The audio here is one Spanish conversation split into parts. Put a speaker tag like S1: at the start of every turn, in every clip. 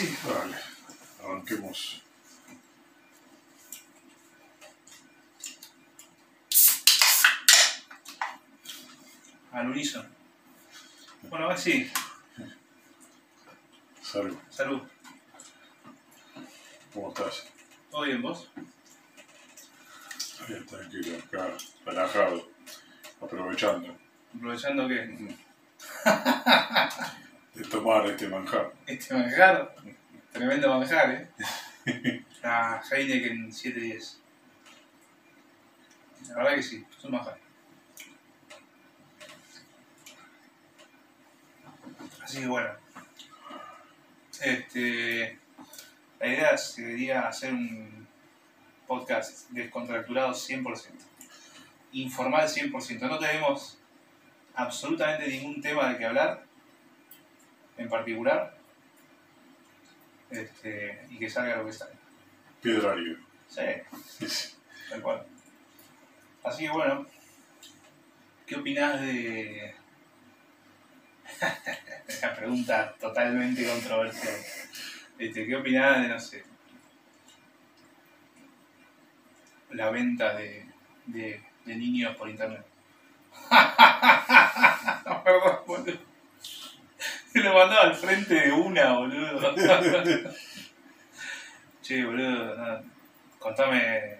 S1: y.
S2: Dale, arranquemos.
S1: al unísono. Bueno, ahora sí,
S2: Salud.
S1: salud.
S2: ¿Cómo estás?
S1: ¿Todo bien vos?
S2: Bien, tranquilo, acá, relajado, aprovechando
S1: Aprovechando que
S2: de tomar este manjar.
S1: este manjar, tremendo manjar, ¿eh? La Heineken 710. La verdad que sí, es un manjar. Así que bueno. Este, la idea sería hacer un podcast descontracturado 100%. Informal 100%. No tenemos absolutamente ningún tema de que hablar en particular. Este, y que salga lo que salga.
S2: Piedrario.
S1: Sí, tal cual. Así que bueno, ¿qué opinás de... Una pregunta totalmente controversial. Este, ¿Qué opinás de, no sé, la venta de, de, de niños por internet? Perdón, Se lo mandaba al frente de una, boludo. Che, boludo, nada. contame.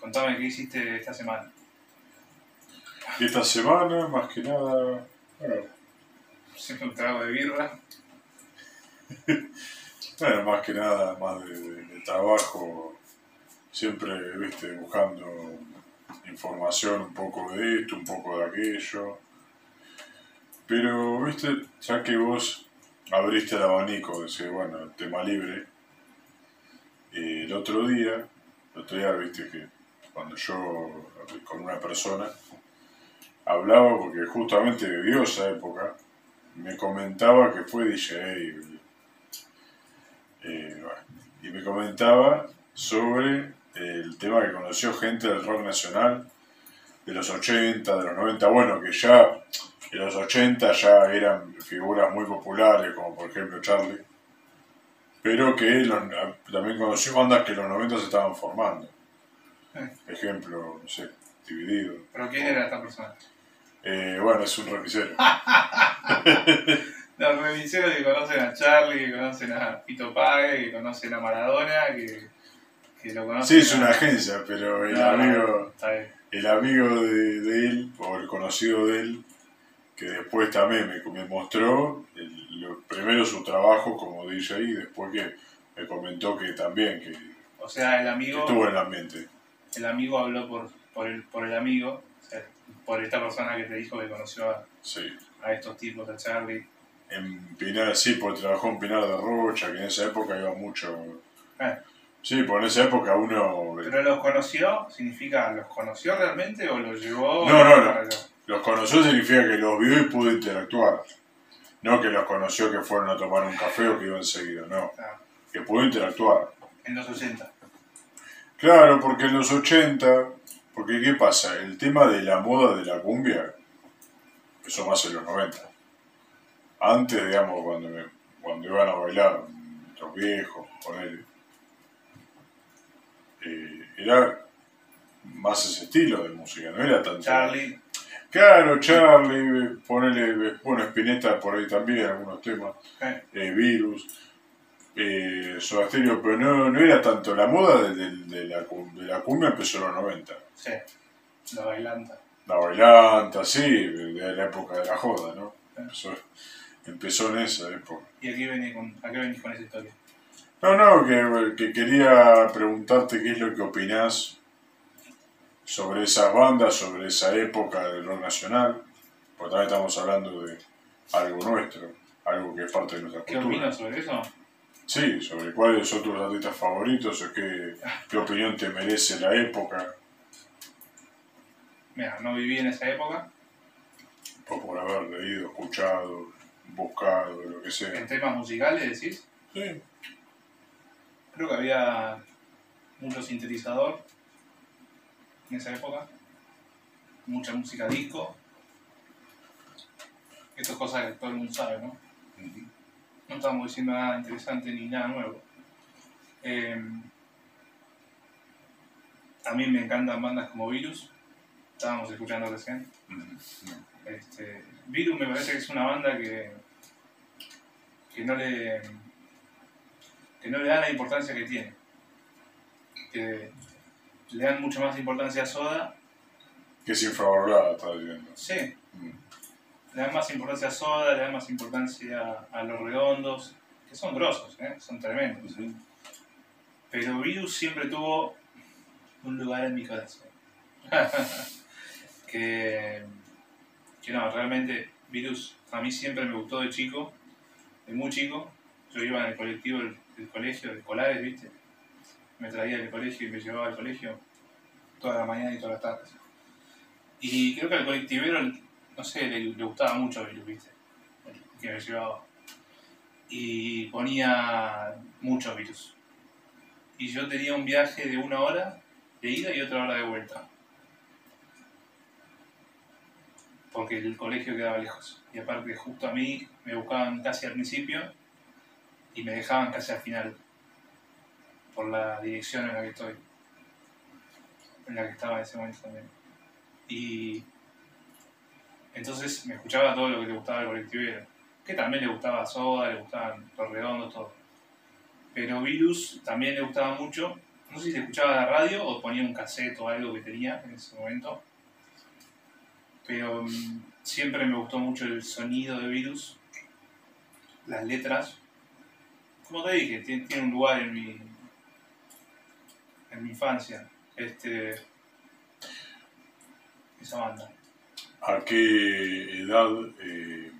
S1: Contame qué hiciste esta semana.
S2: Esta semana, más que nada, bueno,
S1: Siempre un trago de birra.
S2: bueno, más que nada, más de, de- de trabajo, siempre, viste, buscando información un poco de esto, un poco de aquello. Pero, viste, ya que vos abriste el abanico, decís, bueno, tema libre, y el otro día, el otro día, viste, que cuando yo con una persona hablaba, porque justamente vivió esa época, me comentaba que fue DJ. eh, y me comentaba sobre el tema que conoció gente del rock nacional de los 80, de los 90, bueno, que ya en los 80 ya eran figuras muy populares, como por ejemplo Charlie, pero que los- también conoció bandas que en los 90 se estaban formando. Ejemplo, no sé, Dividido.
S1: ¿Pero quién era esta persona?
S2: Eh, bueno, es un remisero.
S1: Los remiseros que conocen a Charlie, que conocen a Pito Pague, que conocen a Maradona, que, que lo conocen
S2: Sí, es
S1: a-
S2: una agencia, pero el
S1: No,
S2: amigo, el amigo de, de él, o el conocido de él, que después también me, me mostró el- lo- primero su trabajo como DJ y después que me comentó que también, que,
S1: O sea, el amigo,
S2: estuvo en el ambiente.
S1: el amigo habló por, por, el, por el amigo, o sea, por esta persona que te dijo que conoció a,
S2: Sí.
S1: a estos tipos, a Charlie.
S2: En Pinar, sí, porque trabajó en Pinar de Rocha, que en esa época iba mucho.
S1: Eh.
S2: Sí, porque en esa época uno
S1: ¿Pero los conoció? ¿Significa los conoció realmente o los llevó?
S2: No, no, no. Los conoció significa que los vio y pudo interactuar. No que los conoció que fueron a tomar un café o que iban seguido, no.
S1: Ah,
S2: Que pudo interactuar.
S1: en los 80.
S2: Claro, porque en los 80, porque ¿qué pasa? El tema de la moda de la cumbia empezó más en los 90. Antes, digamos, cuando, me- cuando iban a bailar los viejos, con él, era más ese estilo de música, no era tanto...
S1: Charlie,
S2: Claro, Charlie, ponele, bueno, Spinetta por ahí también, algunos temas,
S1: eh,
S2: Virus, eh, pero no, no era tanto, la moda de, de- de la, de la cumbia empezó en los 90.
S1: sí, la bailanta.
S2: La bailanta, sí, de la época de la joda, ¿no? Empezó, empezó en esa época.
S1: ¿Y aquí venís con, a qué venís con esa historia?
S2: No, no, que, que quería preguntarte qué es lo que opinás sobre esas bandas, sobre esa época del rock nacional, porque también estamos hablando de algo nuestro, algo que es parte de nuestra
S1: ¿Qué
S2: cultura.
S1: opinas sobre eso?
S2: Sí, sobre cuáles son tus artistas favoritos o qué, qué opinión te merece la época,
S1: Mira, no viví en esa época.
S2: por, por haber leído, escuchado, buscado, lo que sea.
S1: En temas musicales, decís.
S2: Sí,
S1: Creo que había mucho sintetizador en esa época. Mucha música disco. Esto es cosa que todo el mundo sabe, ¿no? No estamos diciendo nada interesante ni nada nuevo. Eh, a mí me encantan bandas como Virus. Estábamos escuchando recién. Este, Virus me parece que es una banda que, que no le que no le da la importancia que tiene. Que le dan mucho más importancia a Soda.
S2: Que es infravalorada, estás diciendo.
S1: Sí,
S2: Mm.
S1: le dan más importancia a Soda, le dan más importancia a los redondos, que son grosos, ¿eh? son tremendos. Pero Virus siempre tuvo un lugar en mi corazón. que, que no, realmente Virus a mí siempre me gustó de chico, de muy chico. Yo iba en el colectivo del, del colegio, del Colares, ¿viste? Me traía del colegio y me llevaba al colegio toda la mañana y todas las tardes. Y creo que al colectivero, no sé, le, gustaba mucho Virus, ¿viste? El que me llevaba. Y ponía muchos virus. Y yo tenía un viaje de una hora de ida y otra hora de vuelta. Porque el colegio quedaba lejos. Y aparte, justo a mí me buscaban casi al principio y me dejaban casi al final. Por la dirección en la que estoy. En la que estaba en ese momento también. Y entonces me escuchaba todo lo que le gustaba al colectivero. Que también le gustaba Soda, le gustaban los redondos, todo. Pero Virus también le gustaba mucho. No sé si se escuchaba la radio o ponía un cassette o algo que tenía en ese momento. Pero mm, siempre me gustó mucho el sonido de Virus. Las letras. Como te dije, tiene, tiene un lugar en mi, en mi infancia. Este, esa banda.
S2: ¿A qué edad eh,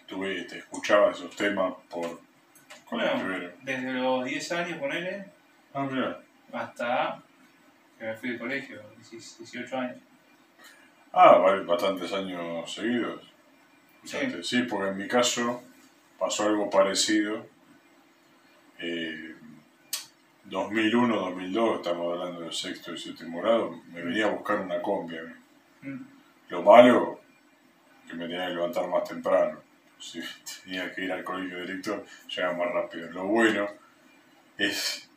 S2: estuve, te escuchaba esos temas por
S1: Bueno, desde los 10 años, ponele,
S2: Ah, mira.
S1: hasta que me fui del colegio, 18 años.
S2: Ah, vale, bastantes años seguidos.
S1: Sí.
S2: Sí, porque en mi caso pasó algo parecido. Eh, 2001, 2002, estamos hablando del sexto y séptimo grado, me venía a buscar una combi. a mí.
S1: Mm.
S2: Lo malo, que me tenía que levantar más temprano. Si tenía que ir al colegio directo, llegaba más rápido. Lo bueno es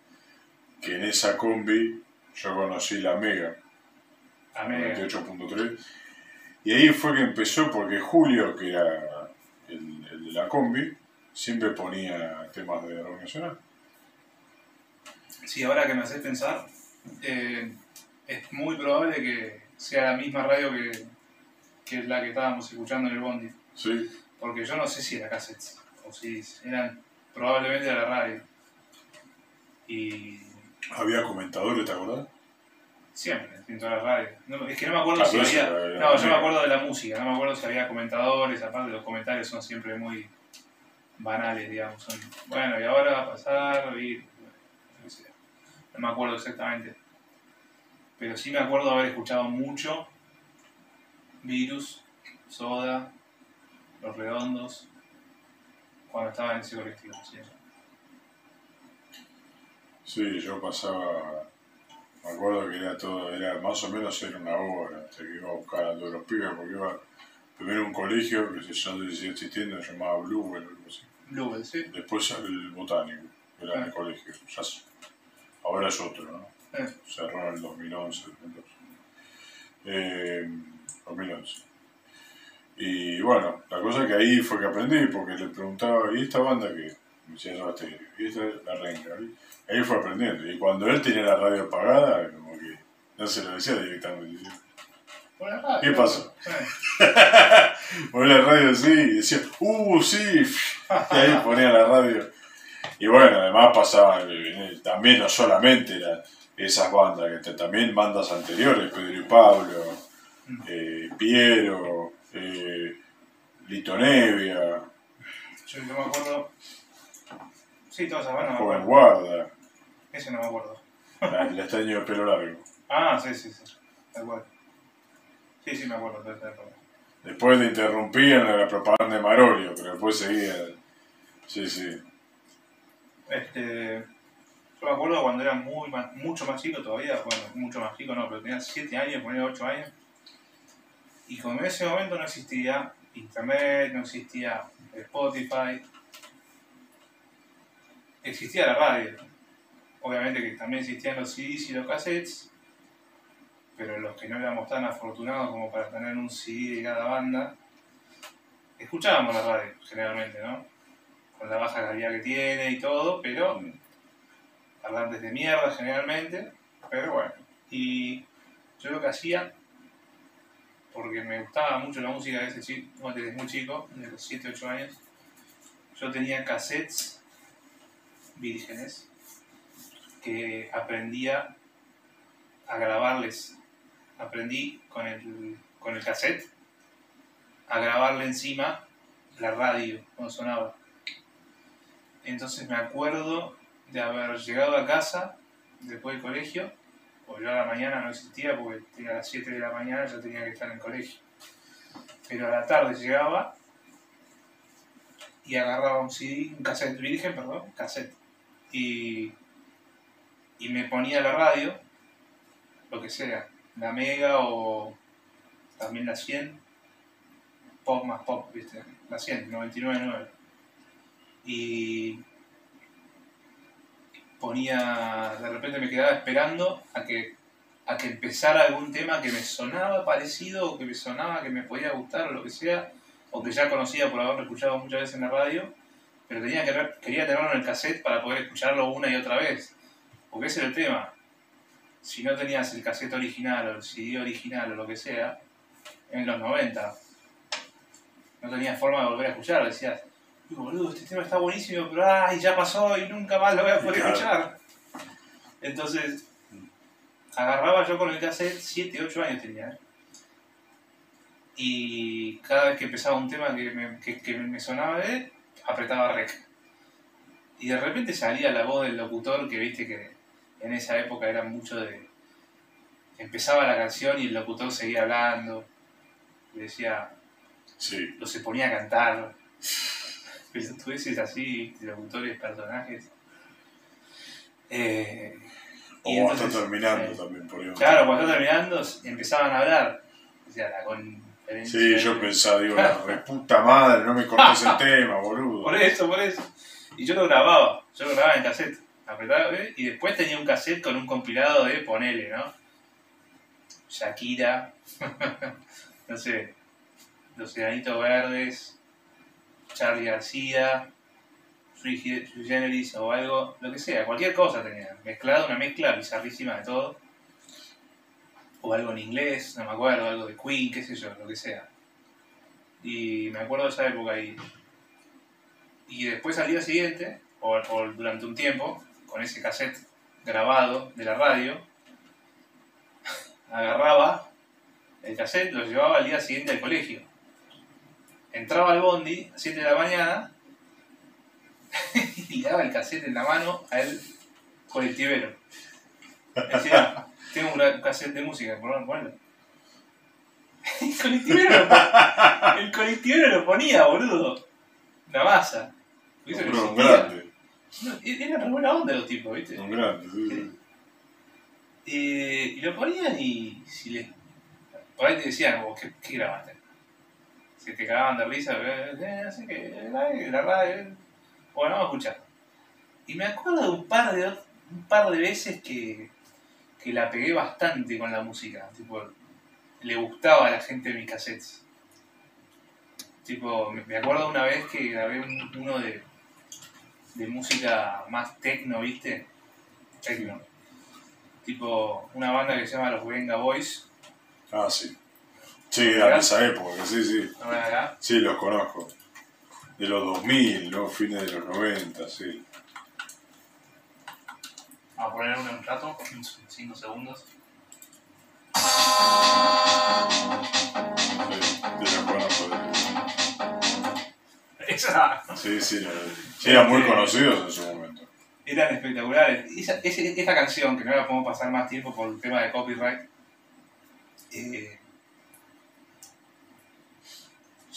S2: que en esa combi yo conocí la Mega,
S1: Amé,
S2: 98.3. Y ahí fue que empezó, porque Julio, que era el, el de la combi, siempre ponía temas de rock nacional.
S1: Sí, ahora que me haces pensar, eh, es muy probable que sea la misma radio que, que la que estábamos escuchando en el Bondi.
S2: Sí,
S1: Porque yo no sé si era cassettes o si eran probablemente de la radio. Y
S2: había comentadores, ¿te acordás?
S1: siempre, en todas las radios. No, es que no me acuerdo
S2: Ah,
S1: si había. No, yo me acuerdo de la música, no me acuerdo si había comentadores, aparte los comentarios son siempre muy banales, digamos. Son, bueno, y ahora va a pasar, y. no me acuerdo exactamente. Pero sí me acuerdo haber escuchado mucho Virus, Soda, Los Redondos, cuando estaba en ese colectivo. sí.
S2: Sí, yo pasaba, me acuerdo que era todo, era más o menos era una hora, hasta que iba a buscar a todos los pibes, porque iba primero a un colegio que se llama, sigue existiendo, se llamaba Bluebell o algo así.
S1: Bluebell, sí.
S2: Después el botánico, era en el
S1: Ah.
S2: colegio, ya ahora es otro, ¿no?
S1: Eh.
S2: Cerró en el 2011, 2012. Eh, 2011. Y bueno, la cosa que ahí fue que aprendí, porque le preguntaba, ¿y esta banda que Me decía Stereo, y esta es la renga. Ahí fue aprendiendo. Y cuando él tenía la radio apagada, como que no se lo decía directamente. decía,
S1: radio.
S2: ¿Qué pasó? Ponía la radio así y decía, ¡uh, sí! Y ahí ponía la radio. Y bueno, además pasaban, eh, también no solamente esas bandas, que también bandas anteriores, Pedro y Pablo, eh, Piero, eh, Lito Nevia,
S1: Yo no me acuerdo. Sí, todas esas bandas
S2: Joven. Guarda,
S1: Ese no me acuerdo.
S2: la- el estaño de pelo largo.
S1: Ah, sí, sí, sí. Tal cual. Sí, sí, me acuerdo. tal, tal, tal.
S2: Después le interrumpían la propaganda de Marolio, pero después seguía. Sí, sí.
S1: Este, yo me acuerdo cuando era muy más, mucho más chico todavía, bueno, mucho más chico no, pero tenía 7 años, ponía 8 años. Y como en ese momento no existía internet, no existía Spotify, existía la radio. Obviamente que también existían los CDs y los cassettes, pero los que no éramos tan afortunados como para tener un CD de cada banda, escuchábamos la radio generalmente, ¿no? Con la baja calidad que tiene y todo, pero parlantes de mierda generalmente, pero bueno. Y yo lo que hacía, porque me gustaba mucho la música de ese chico, desde muy chico, de los 7, 8 años, yo tenía cassettes vírgenes que aprendía a grabarles. Aprendí con el, con el cassette a grabarle encima la radio cuando sonaba. Entonces me acuerdo de haber llegado a casa después del colegio, porque yo a la mañana no existía porque a las 7 de la mañana ya tenía que estar en el colegio. Pero a la tarde llegaba y agarraba un CD, un cassette virgen, perdón, cassette, y, y me ponía la radio, lo que sea, la Mega o también la 100, pop más pop, ¿viste? La 100, 99.9. Y ponía, de repente me quedaba esperando a que, a que empezara algún tema que me sonaba parecido o que me sonaba que me podía gustar o lo que sea, o que ya conocía por haberlo escuchado muchas veces en la radio, pero tenía que, quería tenerlo en el cassette para poder escucharlo una y otra vez. Porque ese era el tema. Si no tenías el cassette original o el CD original o lo que sea, en los 90, no tenías forma de volver a escucharlo. Decías, boludo, este tema está buenísimo, pero ay, ya pasó y nunca más lo voy a poder escuchar. Entonces, agarraba yo con el cassette, 7, 8 años tenía. ¿eh? Y cada vez que empezaba un tema que me, que, me sonaba de apretaba rec. Y de repente salía la voz del locutor que viste que en esa época era mucho de... Empezaba la canción y el locutor seguía hablando. Y decía...
S2: Sí.
S1: Lo se ponía a cantar dices así, locutores, personajes. Eh,
S2: o cuando terminando también, por ejemplo.
S1: Claro, cuando está terminando empezaban a hablar. O sea, la
S2: Sí, yo pensaba, digo, la puta madre, no me cortes el tema, boludo.
S1: Por eso, por eso. Y yo lo grababa, yo lo grababa en cassette. Apretaba, y después tenía un cassette con un compilado de ponele, ¿no? Shakira, no sé, Los Granitos Verdes, Charlie García, Sui Generis o algo, lo que sea, cualquier cosa tenía. Mezclado, una mezcla bizarrísima de todo. O algo en inglés, no me acuerdo, algo de Queen, qué sé yo, lo que sea. Y me acuerdo de esa época ahí. Y después al día siguiente, o, durante un tiempo, con ese cassette grabado de la radio, agarraba el cassette, lo llevaba al día siguiente al colegio entraba al bondi a 7 de la mañana y le daba el cassette en la mano al colectivero. Decía, tengo un cassette de música, por bueno. El colectivero, lo, el colectivero lo ponía, boludo. La masa.
S2: ¿Viste un grande.
S1: Era re buena onda los tipos, ¿viste?
S2: Un grande, sí.
S1: y lo ponían y si le, por ahí te decían, vos, ¿qué, qué grabaste? Que te cagaban de risa, eh, así que la radio, bueno, vamos a. Y me acuerdo de un par de, un par de veces que, que la pegué bastante con la música, tipo, le gustaba a la gente mis cassettes. Tipo, me acuerdo una vez que grabé uno de, de música más techno, ¿viste? Techno. Tipo, una banda que se llama Los Venga Boys.
S2: Ah, sí. Sí, de esa época, sí, sí.
S1: ¿No
S2: Sí, los conozco. De los 2000, ¿no? Fines de los 90, sí.
S1: Vamos a poner uno en un rato, 5 segundos.
S2: Sí, los conozco.
S1: Esa.
S2: Sí, sí, eran muy conocidos en su momento.
S1: Eran espectaculares. Esa, esa, canción, que no la podemos pasar más tiempo por el tema de copyright, eh,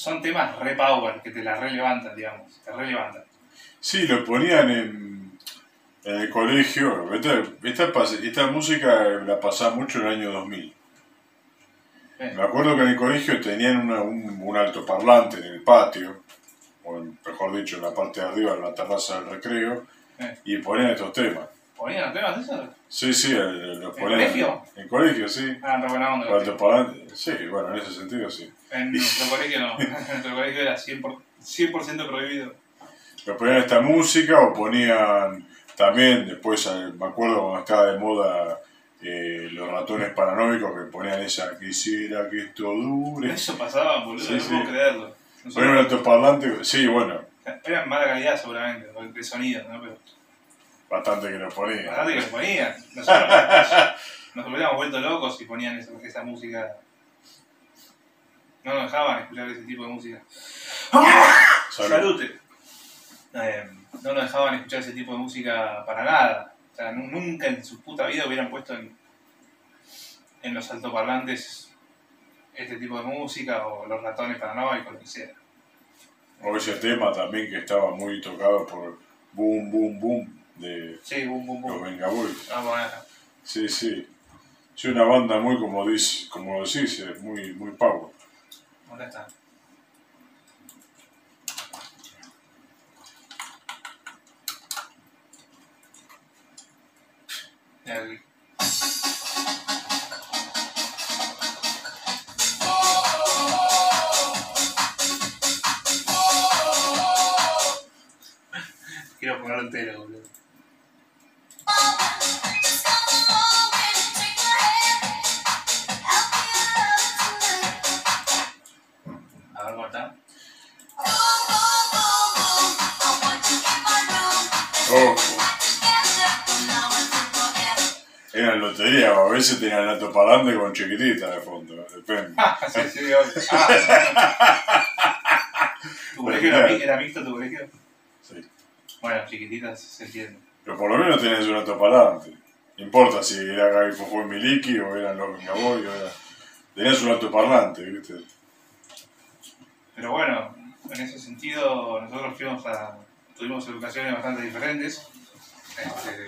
S1: son temas re power, que te la relevantan, digamos, te relevantan.
S2: Sí, lo ponían en, el colegio. Esta, esta, música la pasaba mucho en el año 2000. Me acuerdo que en el colegio tenían un, un altoparlante en el patio, o mejor dicho, en la parte de arriba, en la terraza del recreo,
S1: Eh.
S2: y ponían estos temas.
S1: ¿Ponían los temas de eso?
S2: Sí, sí, el- los
S1: ¿En
S2: ponían.
S1: colegio?
S2: En colegio, sí.
S1: Ah, en re buena onda.
S2: Sí, bueno, en ese sentido sí.
S1: En nuestro colegio no. En nuestro colegio era 100%, por- 100 prohibido.
S2: Pero ponían esta música o ponían también, después eh, me acuerdo cuando estaba de moda eh, los ratones paranoicos que ponían esa quisiera que esto dure.
S1: Eso pasaba, boludo,
S2: Sí,
S1: no
S2: sí.
S1: puedo creerlo.
S2: Ponían un altoparlante, sí, bueno,
S1: era mala calidad seguramente, de sonido, ¿no? Pero
S2: bastante que lo ponían.
S1: bastante que lo ponían. Nosotros nos hubiéramos vuelto locos y ponían eso- esa música. No nos dejaban escuchar ese tipo de música.
S2: Salud.
S1: Salute. Eh, no nos dejaban escuchar ese tipo de música para nada. O sea, nu- nunca en su puta vida hubieran puesto en, en los altoparlantes este tipo de música o los ratones paranoicos, lo que sea.
S2: O ese tema también que estaba muy tocado por Boom Boom Boom de
S1: Sí, boom, boom,
S2: los
S1: boom.
S2: Venga Boys.
S1: Vamos a ver.
S2: Sí, sí. Es una banda muy, como dice, como lo dice, muy, muy power.
S1: ¿Dónde está? Vi. Quiero ponerlo entero, boludo.
S2: Era lotería, o a veces tenían el altoparlante con chiquitita de fondo, depende.
S1: Ah, sí, sí, obvio. Ah. ¿Tu colegio era, mi- era mixto tu colegio?
S2: Sí.
S1: Bueno, chiquititas se entiende.
S2: Pero por lo menos tenías un altoparlante. No importa si era Gaby Fofó y Miliki o eran los Venga Boys, o era... Tenías un altoparlante, ¿viste?
S1: Pero bueno, en ese sentido, nosotros fuimos a, tuvimos educaciones bastante diferentes.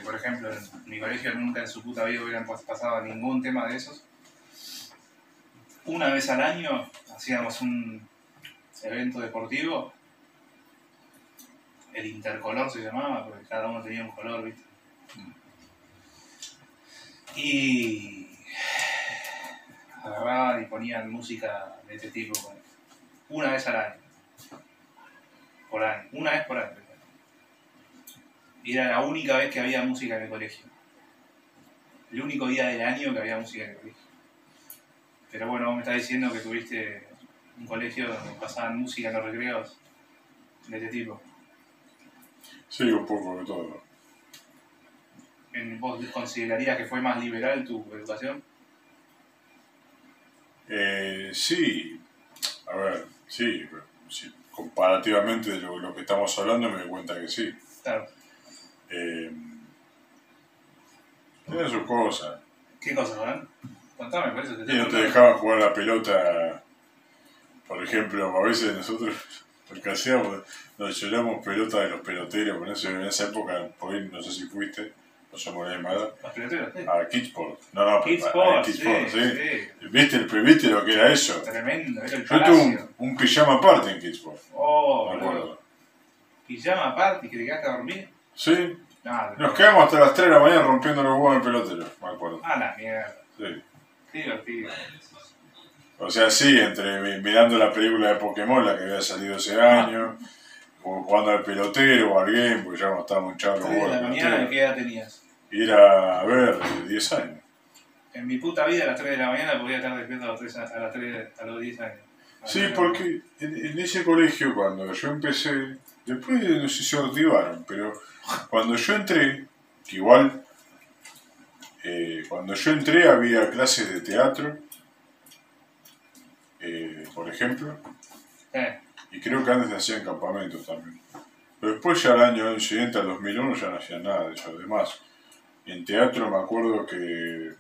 S1: Por ejemplo, en mi colegio nunca en su puta vida hubieran pas- pasado ningún tema de esos. Una vez al año hacíamos un evento deportivo. El intercolor se llamaba, porque cada uno tenía un color, ¿viste? Y agarraban y ponían música de este tipo una vez al año. Por año, una vez por año. Y era la única vez que había música en el colegio. El único día del año que había música en el colegio. Pero bueno, vos me estás diciendo que tuviste un colegio donde pasaban música en los recreos de este tipo.
S2: Sí, un poco de todo.
S1: ¿En- ¿Vos considerarías que fue más liberal tu educación?
S2: Eh, sí, a ver, sí, sí, comparativamente de lo, lo que estamos hablando me doy cuenta que sí.
S1: Claro.
S2: Eh, tiene sus cosas.
S1: ¿Qué cosas, Juan? Contame, por eso te
S2: Y no te dejaban jugar la pelota, por ejemplo, a veces nosotros hacíamos, nos lloramos pelota de los peloteros, eso en esa época, por ahí no sé si fuiste, no somos de la edad,
S1: Los peloteros, sí.
S2: a Kidsport. No, no,
S1: Kids
S2: a- a
S1: Sport,
S2: Kidsport,
S1: sí,
S2: sí.
S1: sí.
S2: ¿Viste, el, ¿Viste lo que era eso?
S1: Tremendo, era el
S2: Yo tuve un, un pijama aparte en Kidsport,
S1: Oh,
S2: me acuerdo.
S1: Pijama aparte y que te quedaste a dormir.
S2: Sí,
S1: No,
S2: nos quedamos hasta las 3 de la mañana rompiendo los huevos en pelotero, me acuerdo.
S1: A la mierda.
S2: Sí.
S1: Qué divertido.
S2: O sea, sí, entre mi- mirando la película de Pokémon, la que había salido ese año, o jugando al pelotero o al game, porque ya no estábamos hinchados los
S1: 3 de
S2: huevos.
S1: la mañana. ¿qué edad tenías?
S2: Ir a, ver, 10 años.
S1: En mi puta vida a las 3 de la mañana podía estar despierto a, los 3 a, a las 3 a los 10 años.
S2: Sí, porque en, en ese colegio, cuando yo empecé, después no sé si se activaron, pero cuando yo entré, que igual, eh, cuando yo entré había clases de teatro, eh, por ejemplo,
S1: Eh,
S2: y creo que antes hacían campamentos también. Pero después ya al año siguiente, al 2001, ya no hacían nada de eso. Además, en teatro me acuerdo que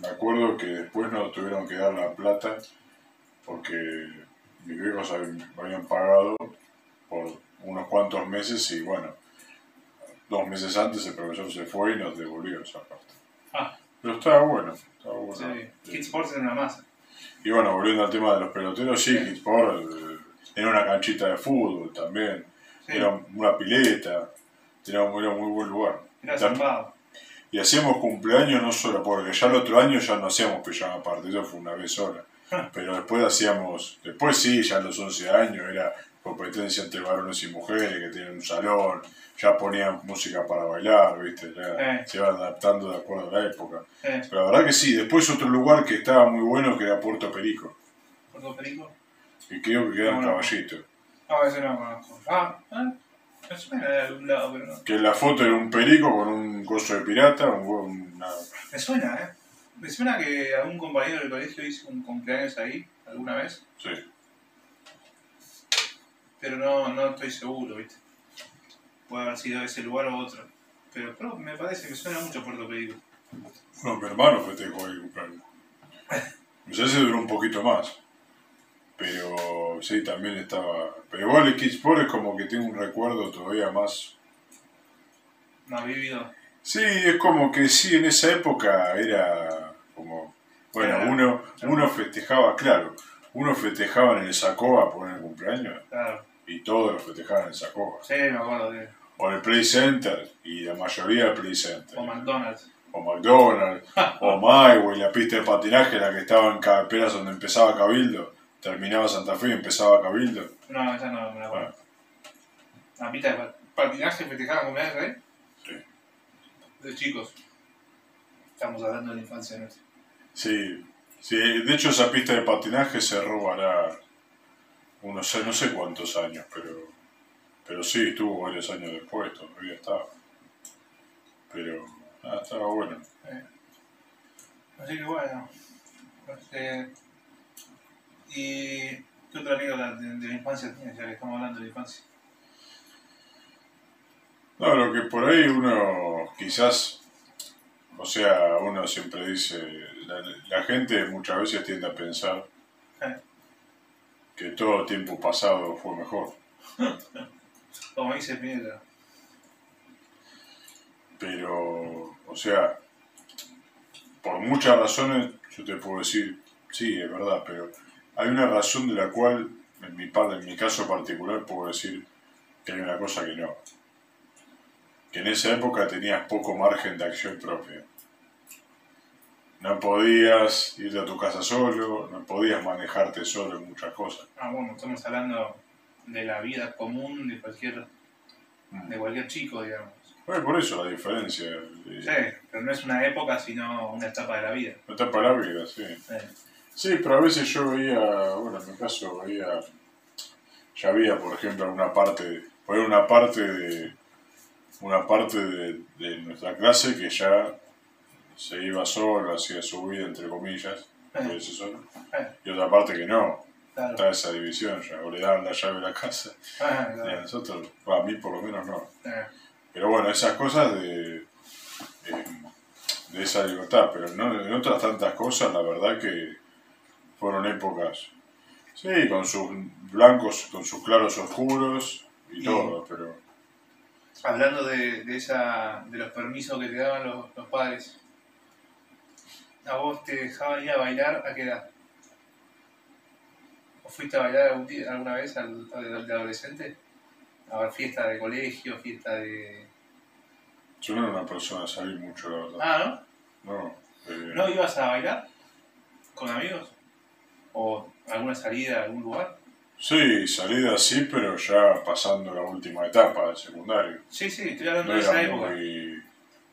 S2: me acuerdo que después nos tuvieron que dar la plata porque mis viejos habían pagado por unos cuantos meses y bueno, dos meses antes el profesor se fue y nos devolvió esa parte.
S1: Ah.
S2: Pero estaba bueno, estaba bueno.
S1: sí. Kids Sports era una masa.
S2: Y bueno, volviendo al tema de los peloteros, sí, Hitsport, eh, era una canchita de fútbol también,
S1: Sí.
S2: era una pileta, Era, un- era un muy buen lugar.
S1: Era.
S2: Y hacíamos cumpleaños no solo, porque ya el otro año ya no hacíamos pijama aparte, eso fue una vez sola.
S1: Ah.
S2: Pero después hacíamos, después sí, ya a los 11 años era competencia entre varones y mujeres que tienen un salón, ya ponían música para bailar, ¿viste? Ya
S1: Eh.
S2: se iban adaptando de acuerdo a la época.
S1: Eh,
S2: Pero la verdad que sí, después otro lugar que estaba muy bueno que era Puerto Perico,
S1: Puerto Perico.
S2: que creo que queda en
S1: No, no.
S2: Caballito.
S1: Ah, ese no conozco. Ah, me suena de algún lado, pero no.
S2: Que la foto era un perico con un coso de pirata, un, una,
S1: Me suena, ¿eh? Me suena que algún compañero del colegio hizo un cumpleaños ahí alguna vez,
S2: sí.
S1: Pero no, no estoy seguro, ¿viste? Puede haber sido ese lugar o otro. Pero, pero me parece que suena mucho Puerto Perico.
S2: Bueno, mi hermano festejó el cumpleaños. Ya se duró un poquito más. Pero sí, también estaba. Pero igual el Kidsport es como que tiene un recuerdo todavía más.
S1: Ha vivido.
S2: Sí, es como que sí, en esa época era como. Bueno, uno, uno festejaba, claro, uno festejaba en el Sacoa por el cumpleaños
S1: Claro.
S2: Y todos lo festejaban en Sacoa.
S1: Sí, me acuerdo de.
S2: O en el Play Center y la mayoría del Play Center.
S1: O McDonald's.
S2: o McDonald's, o Mayway, la pista de patinaje, la que estaba en Caperas donde empezaba Cabildo, terminaba Santa Fe y empezaba Cabildo.
S1: No, esa no me la acuerdo.
S2: Bueno,
S1: La pista de pat- patinaje festejaban cumpleaños ahí.
S2: Sí.
S1: De chicos. Estamos hablando de la infancia nuestra.
S2: sí, sí, de hecho esa pista de patinaje se robará unos, no sé cuántos años, pero, pero sí, estuvo varios años después, todavía estaba. Pero, ah, estaba bueno.
S1: Así que bueno. Este, ¿Y qué otra anécdota de, de la infancia tienes, ya que estamos hablando de la infancia?
S2: No, lo que por ahí uno quizás, o sea, uno siempre dice, la, la gente muchas veces tiende a pensar
S1: Eh.
S2: Que todo tiempo pasado fue mejor,
S1: Como dice Pineda.
S2: pero, o sea, por muchas razones yo te puedo decir, sí, es verdad, pero hay una razón de la cual, en mi, en mi caso particular, puedo decir que hay una cosa que no. Que en esa época tenías poco margen de acción propia. No podías irte a tu casa solo, no podías manejarte solo en muchas cosas.
S1: Ah, bueno, estamos hablando de la vida común de cualquier, de cualquier chico, digamos.
S2: Bueno, por eso la diferencia.
S1: Sí, pero no es una época, sino una etapa de la vida.
S2: No está para la vida, sí.
S1: Sí.
S2: Sí, pero a veces yo veía, bueno, en mi caso veía, ya había, por ejemplo, una parte, una parte de, una parte de, de nuestra clase que ya se iba solo, hacía su vida, entre comillas,
S1: Eh,
S2: solo,
S1: eh,
S2: y otra parte que no,
S1: claro.
S2: está esa división ya, o le daban la llave de la casa,
S1: Ah,
S2: y a nosotros, a mí por lo menos no.
S1: Eh,
S2: Pero bueno, esas cosas de, eh, de esa libertad, pero no, en otras tantas cosas, la verdad que fueron épocas, sí, con sus blancos, con sus claros oscuros y
S1: Y-
S2: todo, pero
S1: Hablando de, de, esa, de los permisos que te daban los, los padres, ¿a vos te dejaban ir a bailar a qué edad? ¿O fuiste a bailar algún día- alguna vez al, al- de adolescente? A ver, fiesta de colegio, fiesta de...
S2: yo no era una persona de salir mucho, la verdad.
S1: Ah, ¿no?
S2: No, eh,
S1: ¿No ibas a bailar con amigos? ¿O alguna salida a algún lugar?
S2: Sí, salida sí, pero ya pasando la última etapa del secundario.
S1: Sí, sí, estoy hablando
S2: No
S1: de esa época.
S2: muy,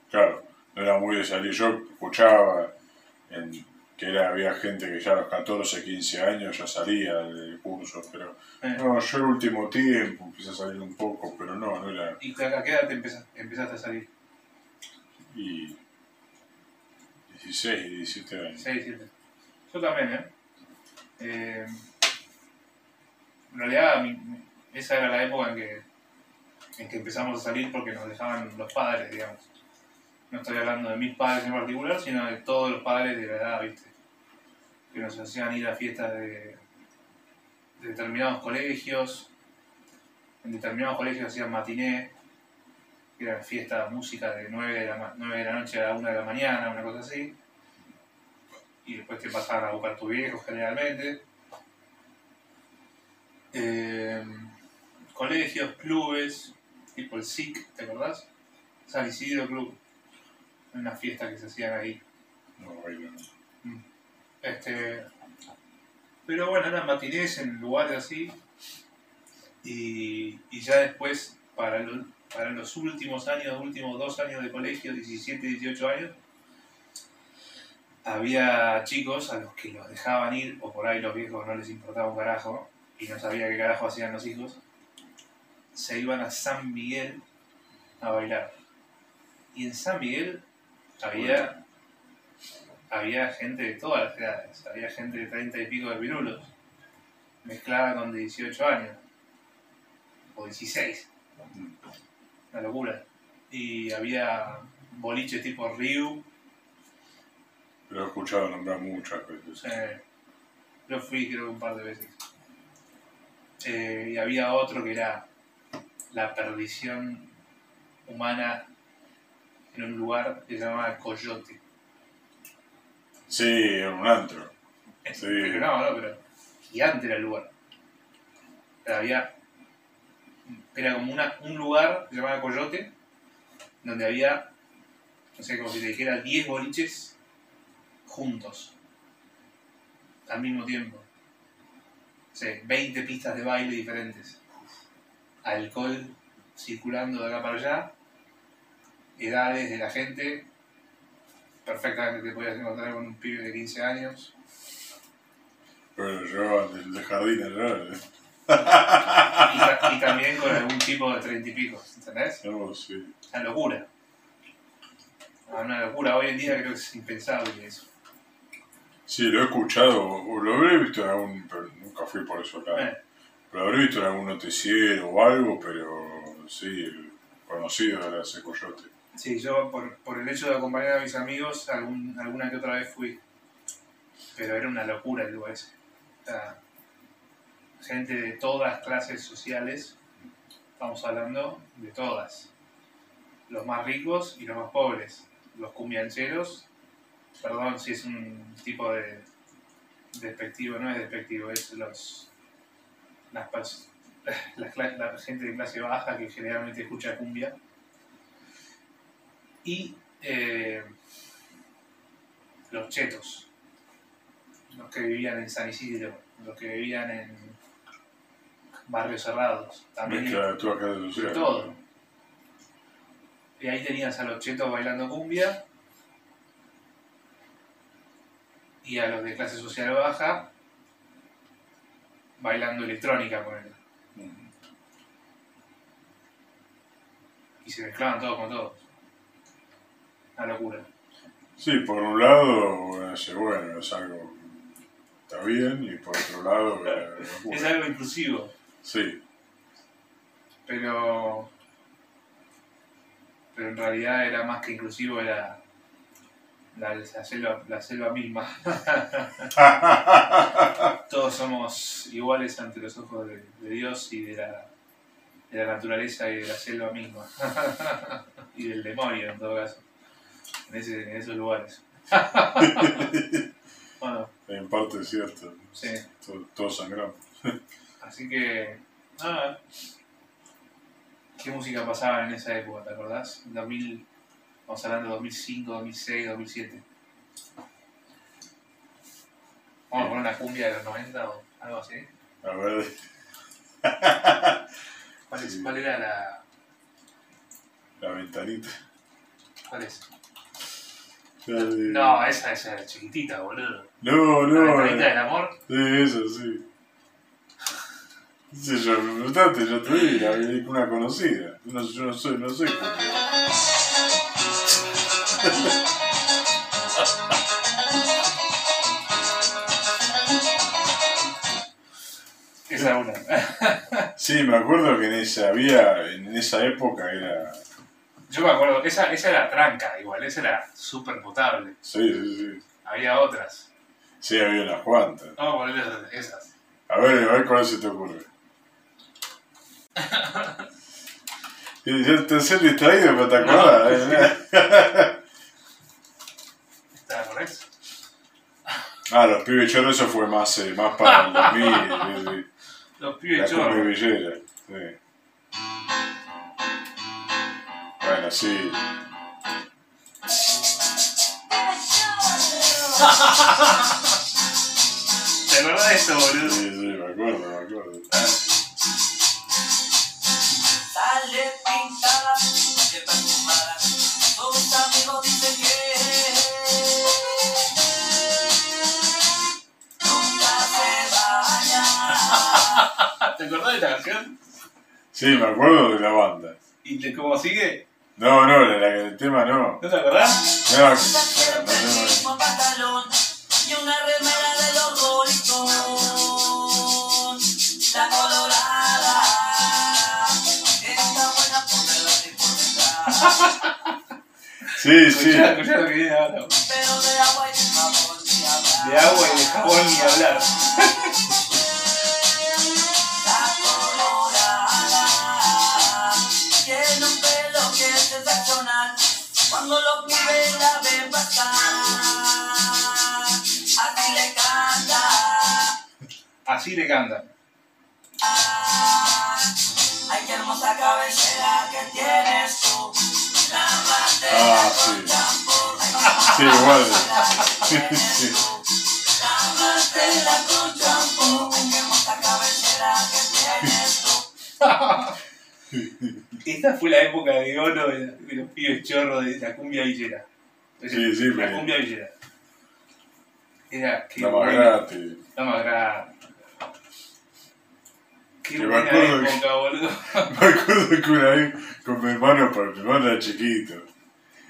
S2: claro, no era muy de salir. Yo escuchaba en- que era, había gente que ya a los 14, 15 años ya salía del curso, pero
S1: Eh,
S2: no, yo el último tiempo empecé a salir un poco, pero no, no era.
S1: ¿Y a qué edad te empeza- empezaste a salir?
S2: Y 16, 17 años.
S1: 6, 7. Yo también, ¿eh? Eh, En realidad, mi- mi- esa era la época en que, en que empezamos a salir porque nos dejaban los padres, digamos. No estoy hablando de mis padres en particular, sino de todos los padres de la edad, ¿viste? Que nos hacían ir a fiestas de, de determinados colegios. En determinados colegios hacían matiné, que eran fiestas, música de 9 de, la, ma- 9 de la noche a la 1 de la mañana, una cosa así y después te pasaban a buscar tu viejo generalmente. Eh, colegios, clubes, tipo el SIC, ¿te acordás? San Isidro Club. Una fiesta que se hacían ahí.
S2: No, ahí no.
S1: Este, pero bueno, eran matinés en lugares así. Y, y ya después, para, lo- para los últimos años, últimos dos años de colegio, 17, 18 años, había chicos a los que los dejaban ir, o por ahí los viejos no les importaba un carajo, y no sabía qué carajo hacían los hijos, se iban a San Miguel a bailar. Y en San Miguel había, había gente de todas las edades, había gente de 30 y pico de pirulos, mezclada con de 18 años, o 16, una locura. Y había boliches tipo Ryu,
S2: Lo he escuchado nombrar muchas veces.
S1: Eh, yo fui creo un par de veces. Eh, y había otro que era la perdición humana en un lugar que se llamaba Coyote.
S2: Sí, era un antro. Sí.
S1: Pero no, no, pero gigante era el lugar. Pero había. Era como una, un lugar que se llamaba Coyote, donde había, no sé, como si te dijera 10 boliches juntos, al mismo tiempo. No sé, 20 pistas de baile diferentes. Alcohol circulando de acá para allá, edades de la gente. Perfectamente te podías encontrar con un pibe de 15 años.
S2: Pero del de jardín
S1: y, y también con algún tipo de treinta y pico, ¿entendés?
S2: No, sí.
S1: Una locura. Ah, Una locura. Hoy en día creo que es impensable eso.
S2: Sí, lo he escuchado, o lo habré visto en algún. Pero nunca fui por eso acá.
S1: Eh,
S2: Lo habré visto en algún noticiero o algo, pero sí, el conocido era ese coyote.
S1: Sí, yo por, por el hecho de acompañar a mis amigos, algún- alguna que otra vez fui. Pero era una locura el lugar ese. Gente de todas las clases sociales, estamos hablando de todas. Los más ricos y los más pobres. Los cumbiancheros, perdón si es un tipo de despectivo, no es despectivo, es los las, la, cla- la gente de clase baja que generalmente escucha cumbia. Y eh, los chetos, los que vivían en San Isidro, los que vivían en barrios cerrados, también
S2: Mezcla de
S1: de todo. Y ahí tenías a los chetos bailando cumbia y a los de clase social baja bailando electrónica con él. Y se mezclaban todos con todos. Una locura.
S2: Sí, por un lado, bueno, es, bueno, es algo. Está bien, y por otro lado, locura.
S1: Es algo inclusivo,
S2: Sí,
S1: pero. Pero en realidad era más que inclusivo, era la, la selva, la selva misma. Todos somos iguales ante los ojos de, de Dios y de la, de la naturaleza y de la selva misma. y del demonio en todo caso. En, ese, en esos lugares. bueno,
S2: en parte es cierto.
S1: sí.
S2: Todo- Todos sangramos.
S1: Así que, nada. ¿Qué música pasaba en esa época, te acordás? En 2000, vamos hablando de 2005, 2006, 2007. Vamos a poner una cumbia de los 90 o algo así.
S2: A ver,
S1: ¿Cuál, es-
S2: Sí.
S1: cuál era la...?
S2: la ventanita.
S1: ¿Cuál es?
S2: Dale.
S1: No, esa, es chiquitita, boludo.
S2: No,
S1: La
S2: no.
S1: ventanita del amor.
S2: Sí, eso sí. Sí, yo me preguntaste, yo te dije, había una conocida. No, yo no sé, no sé.
S1: Esa es una.
S2: Sí, me acuerdo que en esa había, en esa época era.
S1: Yo me acuerdo, esa, esa era tranca igual, esa era súper potable.
S2: Sí, sí, sí.
S1: Había otras.
S2: Sí, había unas cuantas.
S1: Vamos a poner esas-.
S2: A ver, a ver cuál se te ocurre. Y ya te hacía distraído, pero te acordás. ¿eh?
S1: ¿Está correcto?
S2: Ah, los pibes chorros, eso fue más, eh, más para el 2000, eh,
S1: Los pibes
S2: villera. Sí. Sí.
S1: ¿Te acordás de esto,
S2: Sí,
S1: boludo?
S2: sí, me acuerdo, me acuerdo.
S3: Sale pintada, que perfumada. Tus amigos dicen que nunca se baña.
S1: ¿Te acordás de esta canción?
S2: Sí, me acuerdo de la banda.
S1: ¿Y te- cómo sigue?
S2: No, no, la, la- el tema no.
S1: ¿No te acordás?
S2: No, no,
S3: mismo pantalón y una remera de los Rolling Stones. La colorada está buena por.
S2: Sí, sí.
S1: Escuchá, escuchá lo que viene ahora.
S3: Pero de agua y de jabón ni hablar.
S1: De agua y de jabón ni hablar.
S3: Así le
S1: cantan.
S3: Ay, qué hermosa cabellera que tienes tú. Lávate
S2: Ah, sí. Sí, igual. Sí.
S3: Lávatela con champú. Ay, qué hermosa cabellera que tienes tú.
S1: Esta fue la época de oro de, de los pibes chorros de la cumbia villera. Es
S2: Sí, sí,
S1: La
S2: pero-
S1: cumbia villera. Era qué
S2: La más grande.
S1: La más grande. Qué
S2: Que me acuerdo que-
S1: época, boludo.
S2: Me acuerdo que una vez con mi hermano, porque mi hermano era chiquito,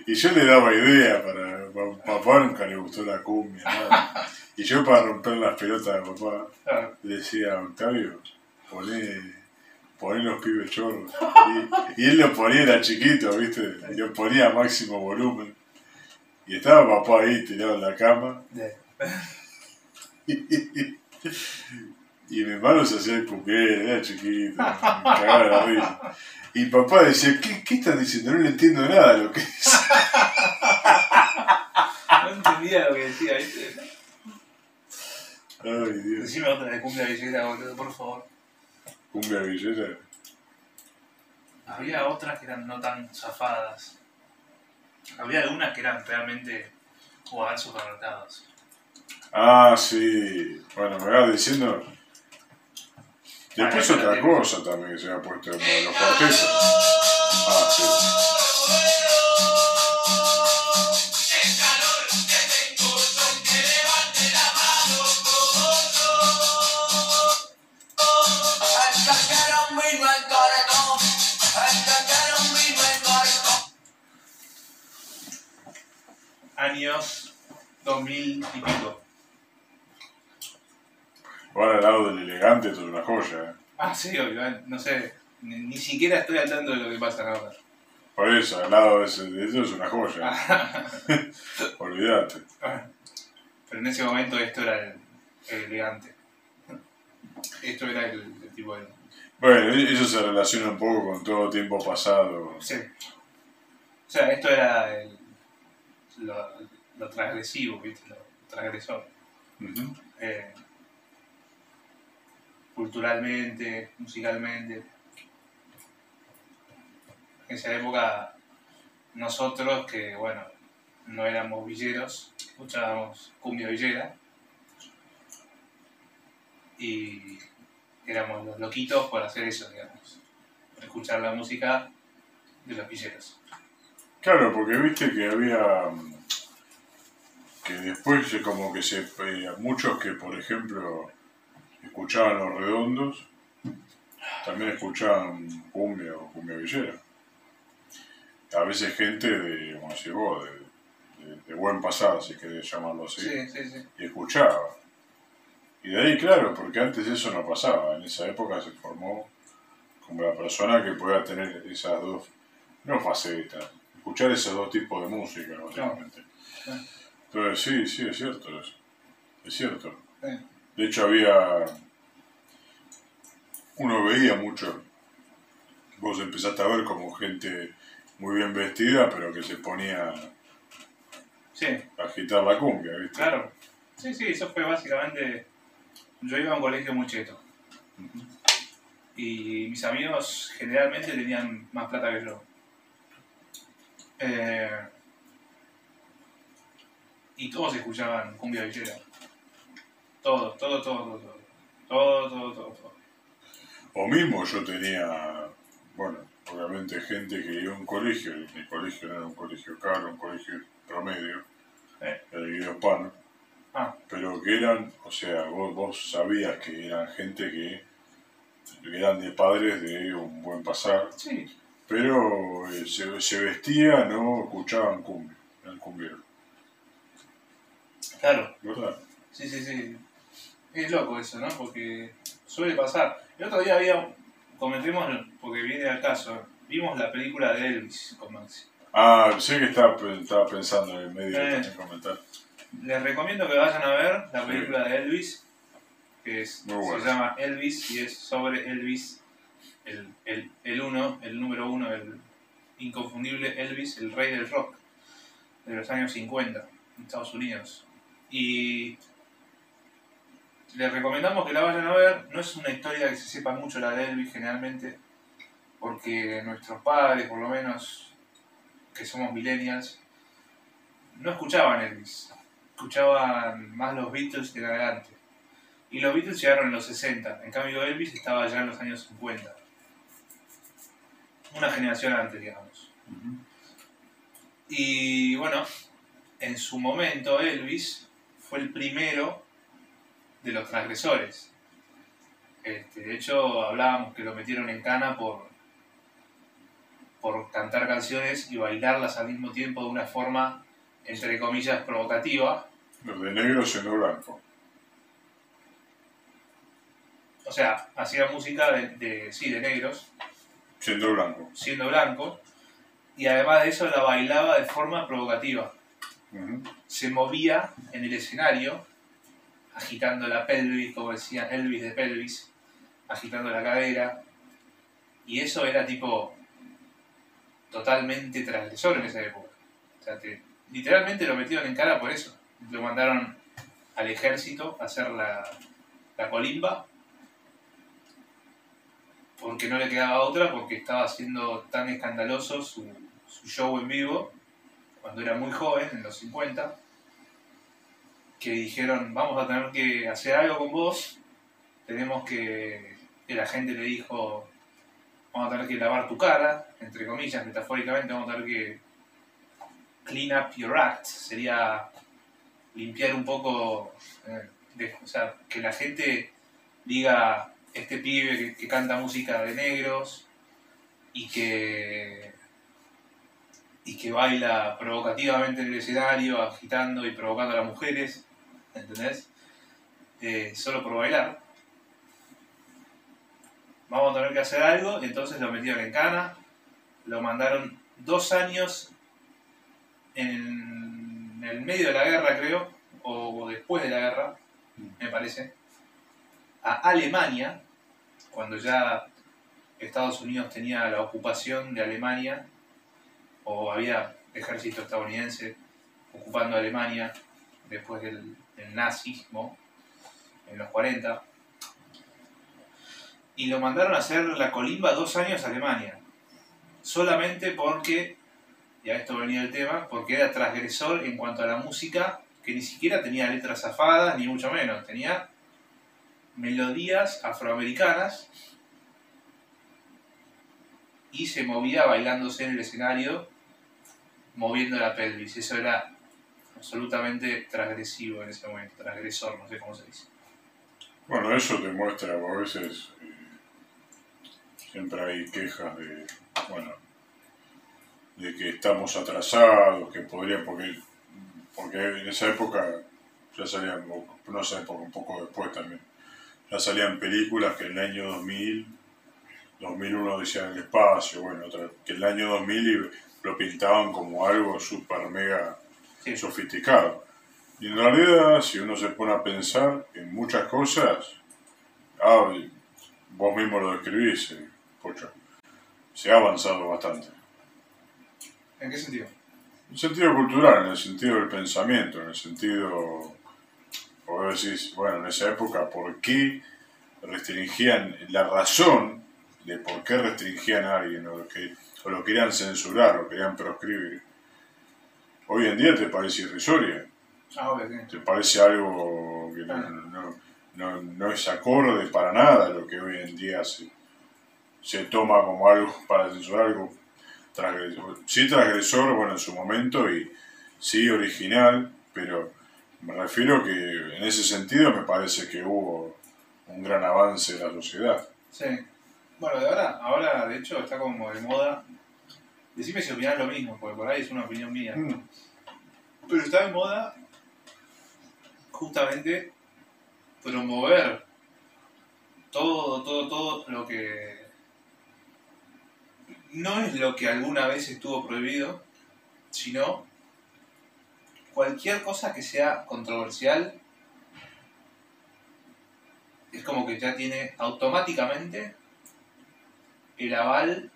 S2: y yo le daba idea para. pa- Papá nunca le gustó la cumbia, nada. Y yo para romper las pelotas de papá,
S1: Ah,
S2: le decía, Octavio, poné, poné los pibes chorros. Y, y él lo ponía, era chiquito, ¿viste? Y lo ponía a máximo volumen. Y estaba papá ahí tirado en la cama. Y mi hermano se hacía el puquero, era chiquito, me cagaba la risa. Y papá decía, ¿qué, qué estás diciendo? No le entiendo nada de lo que dice.
S1: No entendía lo que decía, ¿viste?
S2: Ay, Dios.
S1: Decime otra de cumbia villera, boludo, por favor.
S2: Cumbia villera.
S1: Había otras que eran no tan zafadas. Había algunas que eran realmente jugar supermercados.
S2: Ah, sí. Bueno, me vas diciendo. Después otra cosa también que se ha puesto de moda, los cuartetos. Ah, sí.
S1: Años 2000 y pico.
S2: Ahora al lado del elegante, esto es una joya. ¿eh?
S1: Ah, sí, obvio, eh, no sé. Ni, ni siquiera estoy al tanto de lo que pasa ahora.
S2: Por eso, al lado de, ese, de eso es una joya. Olvídate.
S1: Pero en ese momento esto era el, el elegante. Esto era el, el tipo de...
S2: Bueno, e- eso se relaciona un poco con todo tiempo pasado.
S1: Sí. O sea, esto era el, lo, lo transgresivo, ¿viste? Lo transgresor. Eh, culturalmente, musicalmente. En esa época, nosotros que, bueno, no éramos villeros, escuchábamos cumbia villera y éramos los loquitos por hacer eso, digamos, por escuchar la música de los villeros.
S2: Claro, porque viste que había. que después como que se. eh, muchos que, por ejemplo, escuchaban los redondos, también escuchaban cumbia o cumbia villera. A veces gente de, como decís vos, de, de- de buen pasado, si querés llamarlo así,
S1: Sí, sí, sí.
S2: y escuchaba. Y de ahí, claro, porque antes eso no pasaba. En esa época se formó como la persona que pueda tener esas dos, no facetas, escuchar esos dos tipos de música, básicamente. Entonces, sí, sí, es cierto eso. Es cierto. De hecho, había. Uno veía mucho. Vos empezaste a ver como gente muy bien vestida, pero que se ponía
S1: Sí,
S2: a agitar la cumbia, ¿viste?
S1: claro. Sí, sí, eso fue básicamente... Yo iba a un colegio muy cheto. Y mis amigos generalmente tenían más plata que yo. Eh, y todos escuchaban cumbia villera. Todo, todo, todo, todo. Todo, todo, todo, todo.
S2: O mismo yo tenía, bueno, obviamente gente que iba a un colegio, mi colegio no era un colegio caro, un colegio promedio,
S1: Eh.
S2: el Guido Hispano,
S1: Ah,
S2: pero que eran, o sea, vos, vos sabías que eran gente que eran de padres de un buen pasar,
S1: sí.
S2: pero eh, se, se vestían o escuchaban cumbia, eran cumbieros,
S1: Claro,
S2: ¿verdad?
S1: sí, sí, sí. Es loco eso, ¿no? Porque suele pasar. El otro día había, comentemos, porque viene al caso, vimos la película de Elvis con Maxi.
S2: Ah, sé que estaba, estaba pensando en el medio
S1: Eh.
S2: en comentar.
S1: Les recomiendo que vayan a ver la película de Elvis, que es,
S2: Muy bueno.
S1: se llama Elvis y es sobre Elvis, el, el, el uno, el número uno, el inconfundible Elvis, el rey del rock de los años 50 en Estados Unidos. Y les recomendamos que la vayan a ver. No es una historia que se sepa mucho la de Elvis generalmente, porque nuestros padres, por lo menos, que somos millennials, no escuchaban Elvis escuchaban más los Beatles que en adelante. Y los Beatles llegaron en los 60, en cambio Elvis estaba ya en los años 50. Una generación antes, digamos. Y bueno, en su momento Elvis fue el primero de los transgresores. Este, de hecho, hablábamos que lo metieron en cana por, por cantar canciones y bailarlas al mismo tiempo de una forma, entre comillas, provocativa.
S2: Los de negro siendo blanco.
S1: O sea, hacía música de, de- sí, de negros,
S2: Siendo blanco.
S1: siendo blanco, y además de eso la bailaba de forma provocativa. Se movía en el escenario, agitando la pelvis, como decía Elvis de pelvis, agitando la cadera, y eso era tipo totalmente transgresor en esa época. Literalmente lo metieron en cara por eso. Lo mandaron al ejército a hacer la, la colimba porque no le quedaba otra, porque estaba haciendo tan escandaloso su, su show en vivo cuando era muy joven, en los 50, que dijeron, vamos a tener que hacer algo con vos, tenemos que, que la gente le dijo, vamos a tener que lavar tu cara, entre comillas, metafóricamente, vamos a tener que clean up your act, sería limpiar un poco, eh, o sea, que la gente diga, este pibe que, que canta música de negros y que y que baila provocativamente en el escenario, agitando y provocando a las mujeres, ¿entendés? Eh, solo por bailar. Vamos a tener que hacer algo, entonces lo metieron en cana, lo mandaron dos años en el medio de la guerra, creo, o después de la guerra, me parece, a Alemania, cuando ya Estados Unidos tenía la ocupación de Alemania, o había ejército estadounidense ocupando Alemania después del, del nazismo en los 40. Y lo mandaron a hacer la colimba dos años a Alemania. Solamente porque, y a esto venía el tema, porque era transgresor en cuanto a la música, que ni siquiera tenía letras zafadas, ni mucho menos. Tenía melodías afroamericanas y se movía bailándose en el escenario, moviendo la pelvis. Eso era absolutamente transgresivo en ese momento, transgresor, no sé cómo se dice.
S2: Bueno, eso demuestra, a veces eh, siempre hay quejas de, bueno, de que estamos atrasados, que podría, porque, porque en esa época ya salían, no sé, época, un poco después también, ya salían películas que en el año 2000, 2001 decían el espacio, bueno, que en el año 2000 lo pintaban como algo súper mega
S1: Sí,
S2: sofisticado. Y en realidad, si uno se pone a pensar en muchas cosas, ah, vos mismo lo describís, eh, Pocho, se ha avanzado bastante.
S1: ¿En qué sentido?
S2: En el sentido cultural, en el sentido del pensamiento, en el sentido, vos decís, bueno, en esa época, ¿por qué restringían la razón de por qué restringían a alguien o, que, o lo querían censurar o querían proscribir? Hoy en día te parece irrisoria,
S1: Ah, obvio, sí.
S2: te parece algo que no, no, no, no es acorde para nada lo que hoy en día se, se toma como algo para censurar algo transgresor. Sí transgresor, bueno, en su momento y sí original, pero me refiero que en ese sentido me parece que hubo un gran avance en la sociedad.
S1: Sí. Bueno, de ahora, ahora de hecho está como de moda. Decime si opinás lo mismo, porque por ahí es una opinión mía.
S2: Mm.
S1: Pero está de moda justamente promover todo, todo, todo lo que no es lo que alguna vez estuvo prohibido, sino cualquier cosa que sea controversial es como que ya tiene automáticamente el aval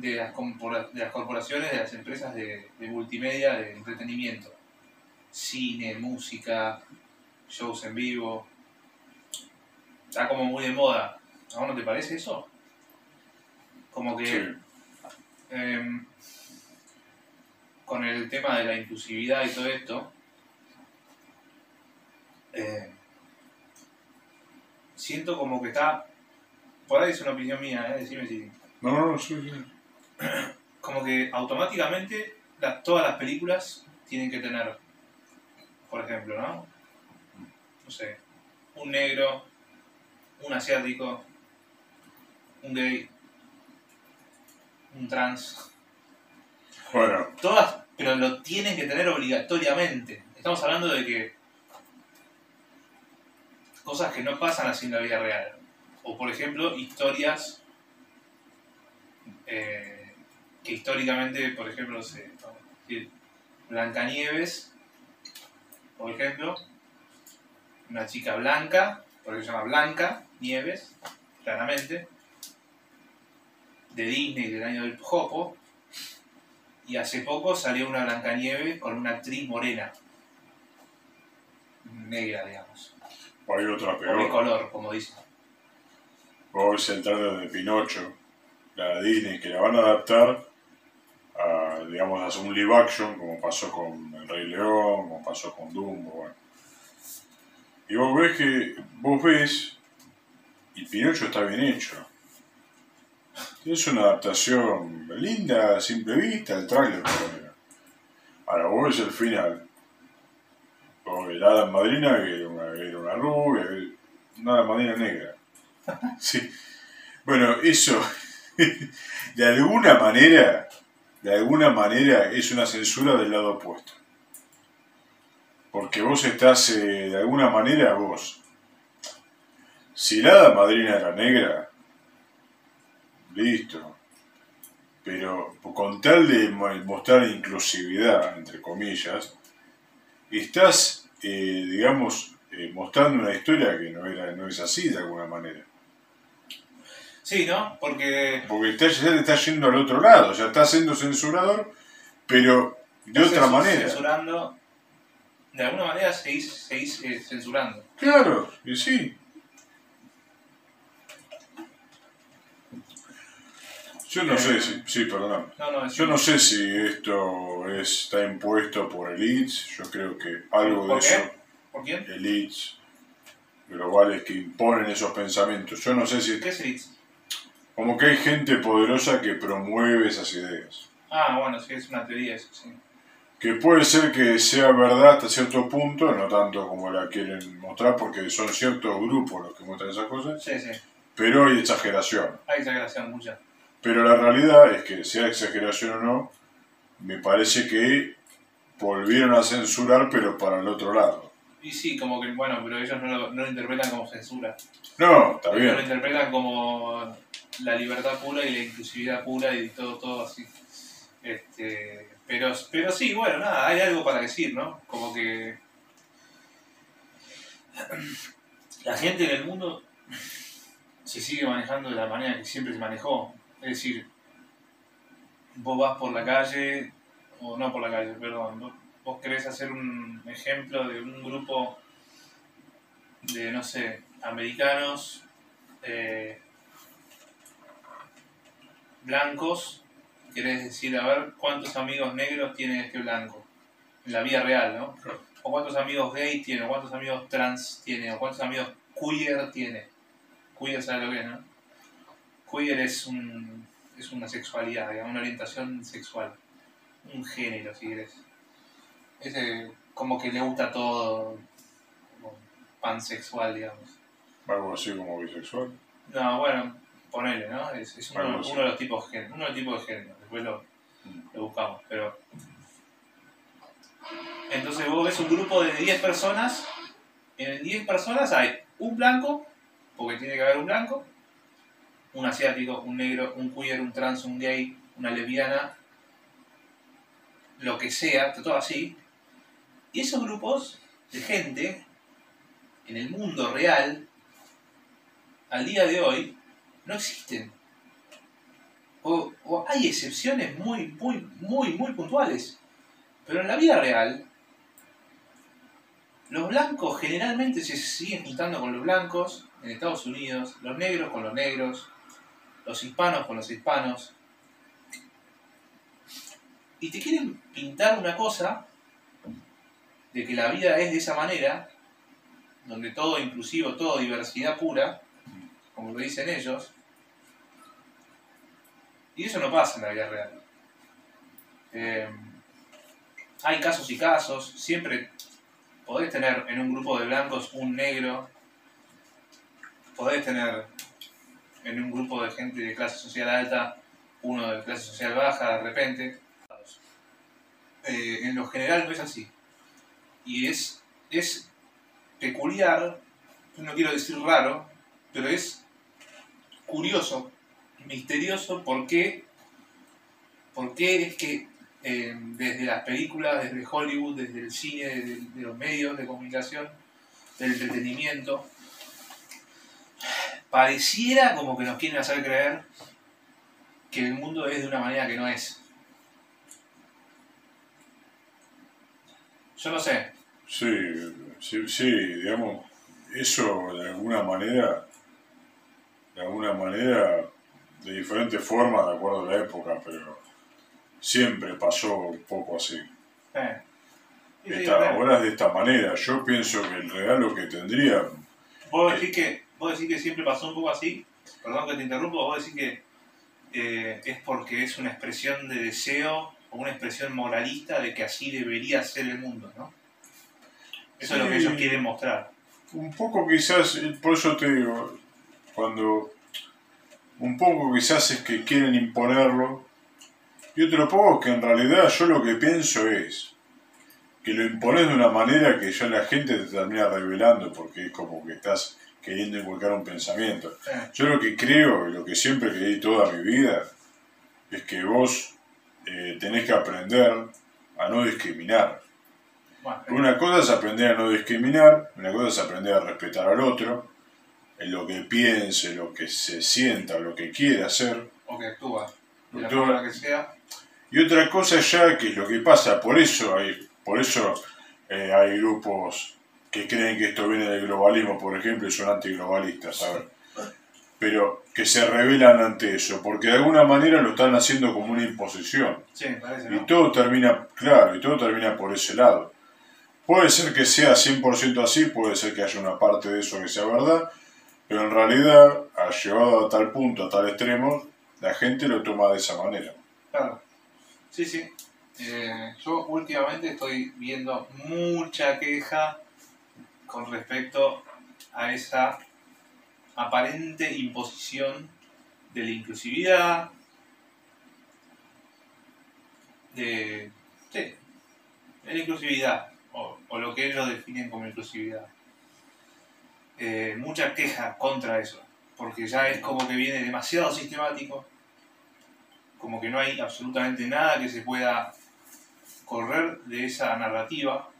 S1: de las, de las corporaciones, de las empresas de, de multimedia, de entretenimiento. Cine, música, shows en vivo. Está como muy de moda. ¿A vos no te parece eso? Como que
S2: Sí.
S1: em, con el tema de la inclusividad y todo esto, eh, siento como que está, por ahí es una opinión mía, ¿eh? decime si,
S2: No, no, sí, sí.
S1: como que automáticamente todas las películas tienen que tener, por ejemplo, ¿no? No sé, un negro, un asiático, un gay, un trans,
S2: Bueno,
S1: todas, pero lo tienen que tener obligatoriamente. Estamos hablando de que cosas que no pasan así en la vida real. O por ejemplo, historias eh, que históricamente, por ejemplo, no sé, Blancanieves, por ejemplo, una chica blanca, porque se llama Blanca Nieves, claramente, de Disney del año del Jopo, y hace poco salió una Blancanieves con una actriz morena, negra, digamos,
S2: o hay otra
S1: o de
S2: peor.
S1: color, como dicen.
S2: Vos el trailer de Pinocho, la de Disney, que la van a adaptar digamos, a un live action, como pasó con El Rey León, como pasó con Dumbo, bueno. Y vos ves que, vos ves, y Pinocho está bien hecho. Es una adaptación linda, simple vista, el menos. Ahora vos ves el final. Vos ves la madrina, que era una, era una rubia, una madrina negra. Sí. Bueno, eso, de alguna manera, de alguna manera es una censura del lado opuesto. Porque vos estás, eh, de alguna manera, vos, si la madrina era negra, listo. Pero con tal de mo- mostrar inclusividad, entre comillas, estás, eh, digamos, eh, mostrando una historia que no, era, no es así de alguna manera.
S1: Sí, ¿no? Porque
S2: Porque está, ya te está yendo al otro lado, ya está siendo censurador, pero de otra manera.
S1: Censurando, de alguna manera seguís, seguís eh, censurando.
S2: Claro, y sí. Yo no
S1: Eh,
S2: sé si, sí, perdón.
S1: No, no, es
S2: Yo no sé si esto es- está impuesto por elites, yo creo que algo de eso,
S1: ¿Por quién?
S2: elites globales que imponen esos pensamientos. Yo no sé si,
S1: ¿Qué es el Itz?
S2: Como que hay gente poderosa que promueve esas ideas.
S1: Ah, bueno, sí, es una teoría eso, sí.
S2: Que puede ser que sea verdad hasta cierto punto, no tanto como la quieren mostrar, porque son ciertos grupos los que muestran esas cosas,
S1: Sí, sí.
S2: pero hay exageración.
S1: Hay exageración, mucha.
S2: Pero la realidad es que, sea exageración o no, me parece que volvieron a censurar, pero para el otro lado.
S1: Y sí, como que, bueno, pero ellos no lo, no lo interpretan como censura.
S2: No, está
S1: Ellos lo
S2: bien.
S1: interpretan como la libertad pura y la inclusividad pura y todo, todo así. Este, pero, pero sí, bueno, nada, hay algo para decir, ¿no? Como que la gente en el mundo se sigue manejando de la manera que siempre se manejó. Es decir, vos vas por la calle, o no por la calle, perdón, vos, querés hacer un ejemplo de un grupo de, no sé, americanos eh, blancos que querés decir, a ver, cuántos amigos negros tiene este blanco. En la vida real, ¿no? O cuántos amigos gay tiene, o cuántos amigos trans tiene, o cuántos amigos queer tiene. Queer, ¿sabes lo que es, no? Queer es, un, es una sexualidad, digamos, una orientación sexual. Un género, si querés. Es eh, como que le gusta todo, pansexual, digamos.
S2: Algo así como bisexual.
S1: No, bueno, ponele, ¿no? Es, es uno, uno de los tipos de género, uno de los tipos de género. Después lo,
S2: Mm.
S1: lo buscamos, pero... Entonces vos ves un grupo de 10 personas, en 10 personas hay un blanco, porque tiene que haber un blanco, un asiático, un negro, un queer, un trans, un gay, una lesbiana, lo que sea, todo así. Y esos grupos de gente, en el mundo real, al día de hoy, no existen. O, hay excepciones muy, muy, muy, muy puntuales. Pero en la vida real, los blancos generalmente se siguen juntando con los blancos en Estados Unidos, los negros con los negros, los hispanos con los hispanos. Y te quieren pintar una cosa de que la vida es de esa manera, donde todo inclusivo, todo diversidad pura, como lo dicen ellos, y eso no pasa en la vida real. Eh, hay casos y casos, siempre podés tener en un grupo de blancos un negro, podés tener en un grupo de gente de clase social alta uno de clase social baja de repente. Eh, en lo general no es así. Y es, es peculiar, no quiero decir raro, pero es curioso, misterioso, por qué, por qué es que eh, desde las películas, desde Hollywood, desde el cine, desde de los medios de comunicación, del entretenimiento, pareciera como que nos quieren hacer creer que el mundo es de una manera que no es. Yo no sé,
S2: Sí, sí, sí, digamos, eso de alguna manera, de alguna manera, de diferentes formas, de acuerdo a la época, pero siempre pasó un poco así.
S1: eh, Sí, sí,
S2: Esta,
S1: re.
S2: ahora es de esta manera. Yo pienso que el regalo que tendría,
S1: Vos decís que, vos decís que siempre pasó un poco así, perdón que te interrumpo, vos decís que eh, es porque es una expresión de deseo o una expresión moralista de que así debería ser el mundo, ¿no? Eso es lo que
S2: Sí.
S1: ellos quieren mostrar.
S2: un poco quizás, eh, por eso te digo, cuando un poco quizás es que quieren imponerlo, y otro poco que en realidad yo lo que pienso es que lo impones de una manera que ya la gente te termina revelando porque es como que estás queriendo inculcar un pensamiento. Yo lo que creo y lo que siempre creí toda mi vida es que vos eh, tenés que aprender a no discriminar. Una cosa es aprender a no discriminar, una cosa es aprender a respetar al otro, en lo que piense, lo que se sienta, lo que quiera hacer.
S1: o que actúa de la
S2: Actúa.
S1: forma que sea.
S2: Y otra cosa ya que es lo que pasa, por eso hay, por eso eh, hay grupos que creen que esto viene del globalismo, por ejemplo, y son antiglobalistas, ¿sabes? Pero que se rebelan ante eso, porque de alguna manera lo están haciendo como una imposición.
S1: Sí, parece,
S2: Y
S1: ¿no?
S2: todo termina, claro, y todo termina por ese lado. Puede ser que sea 100% así, puede ser que haya una parte de eso que sea verdad, pero en realidad, ha llevado a tal punto, a tal extremo, la gente lo toma de esa manera.
S1: Claro. Sí, sí. Eh, yo últimamente estoy viendo mucha queja con respecto a esa aparente imposición de la inclusividad, de, sí, de la inclusividad, o, o lo que ellos definen como inclusividad. Eh, mucha queja contra eso, porque ya es como que viene demasiado sistemático, como que no hay absolutamente nada que se pueda correr de esa narrativa,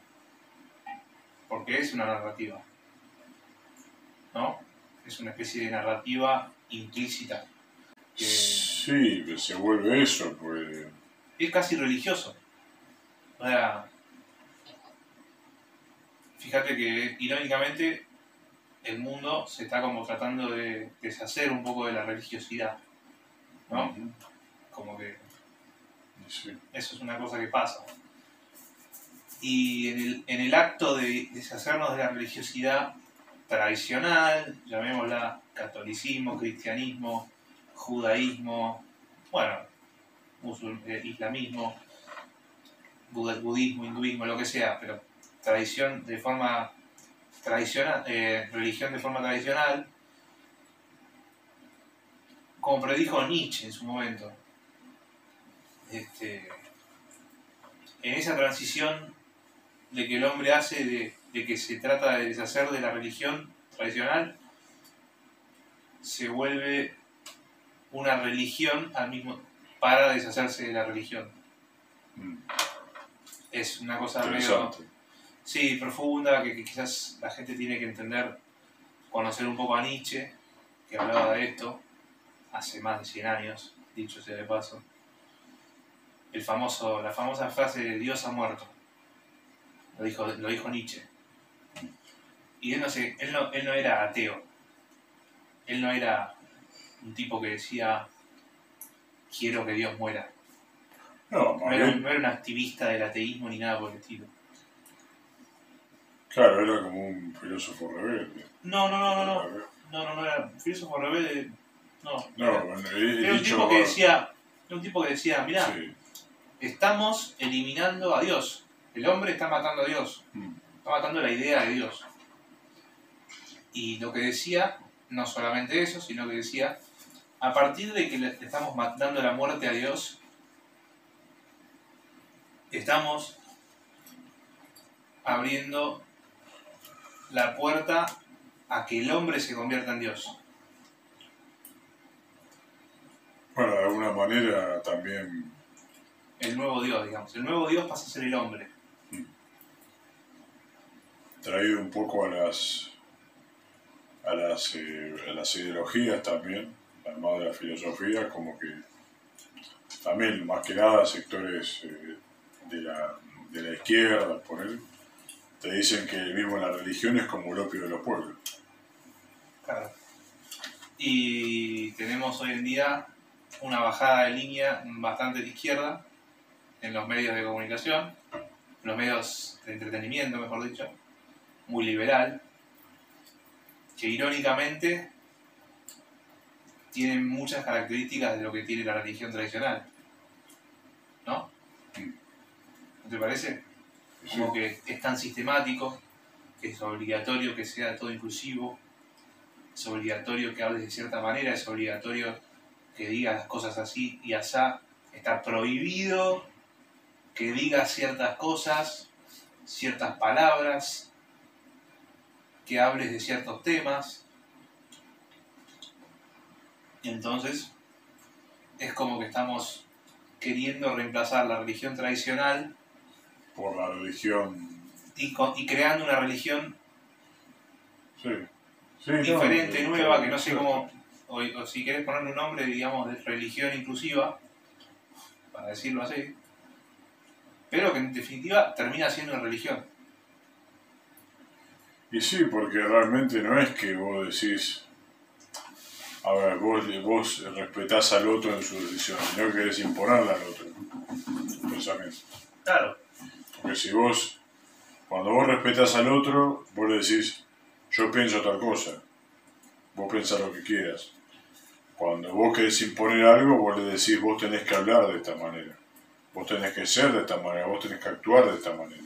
S1: porque es una narrativa, ¿no? Es una especie de narrativa implícita, que
S2: Sí, que se vuelve eso, pues.
S1: es casi religioso. O sea, fíjate que irónicamente el mundo se está como tratando de deshacer un poco de la religiosidad, ¿no? Como que
S2: Sí.
S1: Eso es una cosa que pasa. Y en el, en el acto de deshacernos de la religiosidad tradicional, llamémosla catolicismo, cristianismo, judaísmo, bueno, musul- eh, islamismo, budismo, hinduismo, lo que sea, pero tradición de forma tradicional, eh, religión de forma tradicional, como predijo Nietzsche en su momento, este, en esa transición de que el hombre hace de, de que se trata de deshacer de la religión tradicional, se vuelve una religión al mismo para deshacerse de la religión.
S2: Mm.
S1: Es una cosa medio. Sí, profunda que, que quizás la gente tiene que entender, conocer un poco a Nietzsche, que hablaba de esto hace más de 100 años, dicho sea de paso. El famoso, la famosa frase de Dios ha muerto. Lo dijo, lo dijo Nietzsche. Y él no, se, él, no, él no era ateo. Él no era un tipo que decía quiero que Dios muera.
S2: No,
S1: No era, no era un activista del ateísmo ni nada por el estilo.
S2: Claro, era como un filósofo rebelde.
S1: No, no, no, no, no. No, no, no era un filósofo rebelde. No.
S2: No,
S1: era,
S2: bueno, he,
S1: era un tipo que decía, era un tipo que decía, mirá,
S2: Sí.
S1: estamos eliminando a Dios. El hombre está matando a Dios.
S2: Mm.
S1: Está matando la idea de Dios. Y lo que decía, no solamente eso, sino que decía, a partir de que le estamos ma- dando la muerte a Dios, estamos abriendo la puerta a que el hombre se convierta en Dios.
S2: Bueno, de alguna manera también.
S1: El nuevo Dios, digamos. El nuevo Dios pasa a ser el hombre.
S2: traído un poco a las a las, eh, a las ideologías también, además de la filosofía, como que también más que nada sectores eh, de, la, de la izquierda, por él, te dicen que mismo la religión es como el opio de los pueblos.
S1: Claro. Y tenemos hoy en día una bajada de línea bastante de izquierda en los medios de comunicación, en los medios de entretenimiento, mejor dicho, muy liberal, que irónicamente tienen muchas características de lo que tiene la religión tradicional. ¿No? ¿No te parece? Como que es tan sistemático, que es obligatorio que sea todo inclusivo, es obligatorio que hables de cierta manera, es obligatorio que digas las cosas así y asá, está prohibido que digas ciertas cosas, ciertas palabras, que hables de ciertos temas. Entonces es como que estamos queriendo reemplazar la religión tradicional
S2: por la religión.
S1: y, con- y creando una religión
S2: Sí. Sí,
S1: diferente,
S2: no,
S1: nueva, que no sé cómo, o, o si querés ponerle un nombre, digamos, de religión inclusiva, para decirlo así, pero que en definitiva termina siendo una religión.
S2: Y sí, porque realmente no es que vos decís, a ver, vos, vos respetás al otro en su decisión, sino que querés imponerle al otro pensamiento.
S1: Claro.
S2: Porque si vos, cuando vos respetás al otro, vos le decís, yo pienso tal cosa, vos pensás lo que quieras. Cuando vos querés imponer algo, vos le decís, vos tenés que hablar de esta manera, vos tenés que ser de esta manera, vos tenés que actuar de esta manera.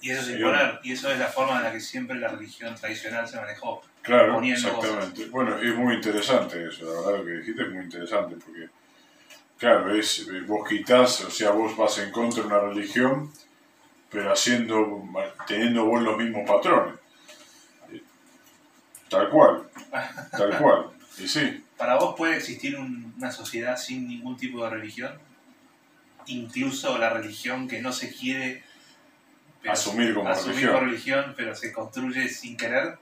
S1: Y eso es imponer, y eso es la forma en la que siempre la religión tradicional se manejó.
S2: Claro, exactamente. Bueno, es muy interesante eso, la verdad lo que dijiste es muy interesante, porque, claro, es, eh, vos quitás, o sea, vos vas en contra de una religión, pero haciendo, teniendo vos los mismos patrones. Eh, Tal cual, tal cual. Y sí,
S1: ¿Para vos puede existir un- una sociedad sin ningún tipo de religión? Incluso la religión que no se quiere
S2: Asumir como
S1: asumir
S2: religión.
S1: como religión, pero se construye sin querer.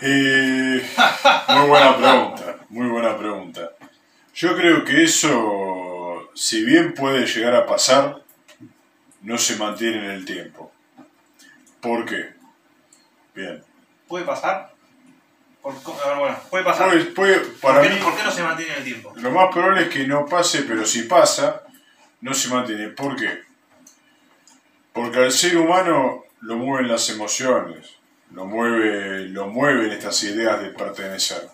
S2: Eh, muy buena pregunta, muy buena pregunta. Yo creo que eso, si bien puede llegar a pasar, no se mantiene en el tiempo. ¿Por qué? Bien,
S1: ¿Puede pasar? Por, co- a ver, bueno, puede pasar.
S2: Puede- puede-
S1: ¿Por,
S2: para
S1: qué,
S2: mí,
S1: por qué no se mantiene en el tiempo?
S2: lo más probable es que no pase, pero si pasa, no se mantiene. ¿Por qué? Porque al ser humano lo mueven las emociones, lo, mueve, lo mueven estas ideas de pertenecer.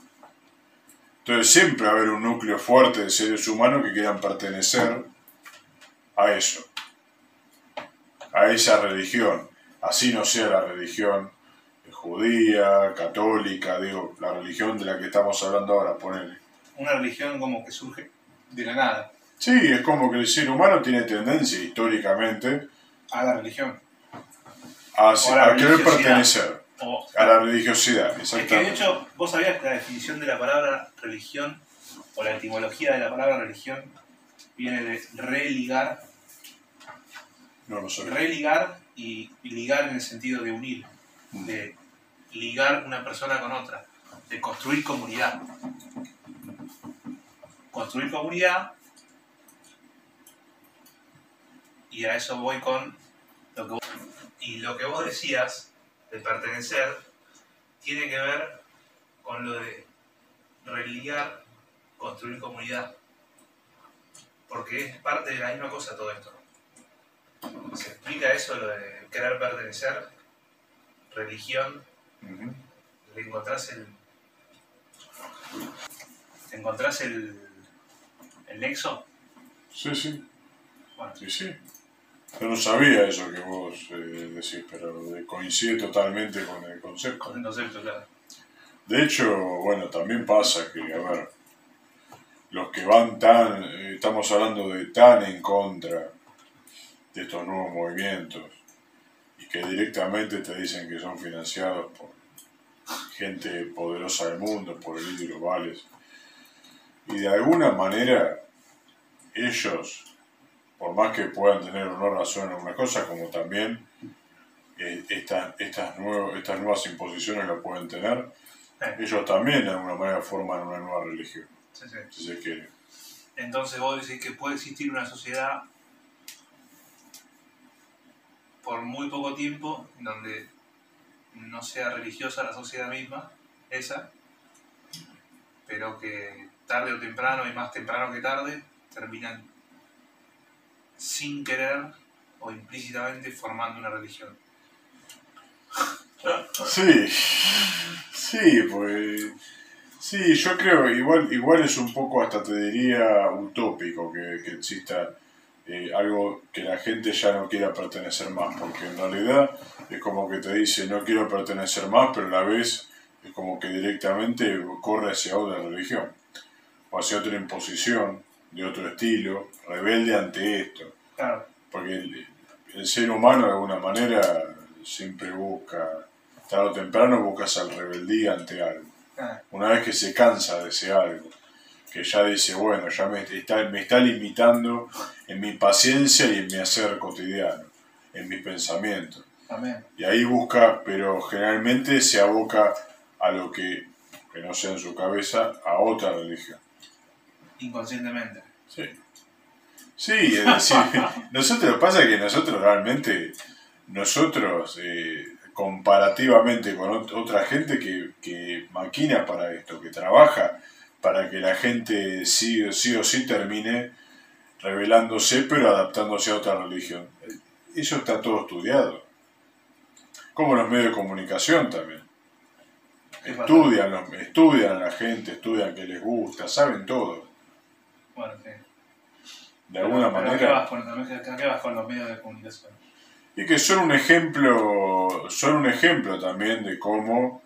S2: Entonces siempre va a haber un núcleo fuerte de seres humanos que quieran pertenecer a eso, a esa religión. Así no sea la religión judía, católica, digo, la religión de la que estamos hablando ahora, ponele.
S1: Una religión como que surge de la nada.
S2: Sí, es como que el ser humano tiene tendencia históricamente
S1: A la religión.
S2: a, querer pertenecer
S1: O,
S2: a la religiosidad,
S1: es que de
S2: exactamente.
S1: hecho, vos sabías que la definición de la palabra religión o la etimología de la palabra religión viene de religar,
S2: No lo sé.
S1: religar y, y ligar en el sentido de unir, de ligar una persona con otra, de construir comunidad. Construir comunidad y a eso voy con lo que vos, y lo que vos decías de pertenecer tiene que ver con lo de religar, construir comunidad. Porque es parte de la misma cosa todo esto. Se explica eso, lo de querer pertenecer, religión,
S2: Ujú.
S1: le encontrás el. ¿Te encontrás el. el nexo?
S2: Sí, sí,
S1: Bueno,
S2: sí, sí. Yo no sabía eso que vos eh, decís, pero coincide totalmente con el concepto.
S1: con el concepto, claro.
S2: De hecho, bueno, también pasa que, a ver, los que van tan, eh, estamos hablando de tan en contra de estos nuevos movimientos y que directamente te dicen que son financiados por gente poderosa del mundo, por élites globales, y de alguna manera ellos, por más que puedan tener o no razón en algunas cosas, como también eh, estas, estas, nuevas, estas nuevas imposiciones lo pueden tener, ellos también de alguna manera forman una nueva religión,
S1: Sí, sí.
S2: si se quiere.
S1: Entonces vos decís que puede existir una sociedad por muy poco tiempo donde no sea religiosa la sociedad misma, esa, pero que tarde o temprano, y más temprano que tarde, terminan sin querer o implícitamente formando una religión.
S2: Sí, sí, pues. Sí, yo creo, igual, igual es un poco, hasta te diría, utópico que, que exista eh, algo que la gente ya no quiera pertenecer más, porque en realidad es como que te dice no quiero pertenecer más, pero a la vez es como que directamente corre hacia otra religión, o hacia otra imposición, de otro estilo, rebelde ante esto.
S1: Claro,
S2: Porque el, el ser humano de alguna manera siempre busca, tarde o temprano busca esa rebeldía ante algo. Una vez que se cansa de ese algo, que ya dice, bueno, ya me está, me está limitando en mi paciencia y en mi hacer cotidiano, en mis pensamientos. Y ahí busca, pero generalmente se aboca a lo que, que no sea en su cabeza, a otra religión.
S1: Inconscientemente.
S2: Sí. Sí, es decir, nosotros pasa que nosotros realmente, nosotros eh, comparativamente con ot- otra gente que, que maquina para esto, que trabaja para que la gente sí, o- sí o sí termine rebelándose pero adaptándose a otra religión. Eso está todo estudiado. Como los medios de comunicación también. Estudian, los- estudian a la gente, estudian qué les gusta, saben todo.
S1: Bueno, sí.
S2: De alguna
S1: Pero ¿a
S2: manera.
S1: qué vas a qué vas con los medios de comunicación?
S2: Y que son un ejemplo, son un ejemplo también de cómo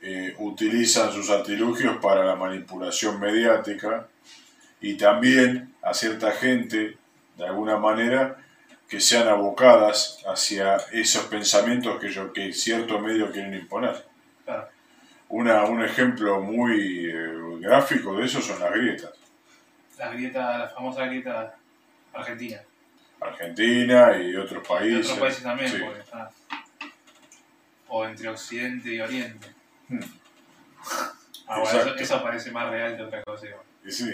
S2: eh, utilizan sus artilugios para la manipulación mediática y también a cierta gente, de alguna manera, que sean abocadas hacia esos pensamientos que, ellos- que cierto medio quieren imponer.
S1: Claro.
S2: Una, un ejemplo muy eh, gráfico de eso son las grietas.
S1: La grieta, la famosa grieta argentina.
S2: Argentina y otros
S1: Y
S2: países.
S1: otros países también,
S2: Sí.
S1: porque está. O entre Occidente y Oriente.
S2: Hmm.
S1: Ah, bueno, eso, parece más real que otra cosa. igual.
S2: Y sí.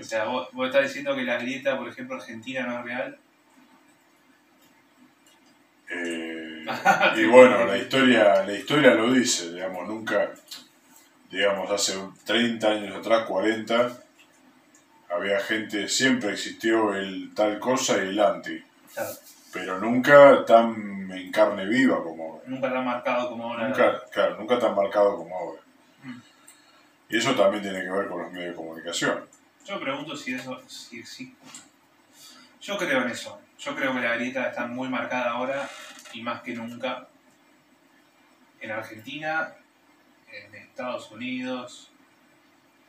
S1: O sea, vos, vos estás diciendo que la grieta, por ejemplo, argentina no es real.
S2: Eh, y bueno, la historia, la historia lo dice, digamos, nunca, digamos, hace 30 años atrás, 40, había gente, siempre existió el tal cosa y el anti,
S1: Claro,
S2: pero nunca tan en carne viva como ahora.
S1: nunca tan marcado como ahora.
S2: Nunca, claro, nunca tan marcado como ahora.
S1: Mm.
S2: Y eso también tiene que ver con los medios de comunicación.
S1: Yo pregunto si eso, si existe. Yo creo en eso. Yo creo que la grieta está muy marcada ahora y más que nunca en Argentina, en Estados Unidos,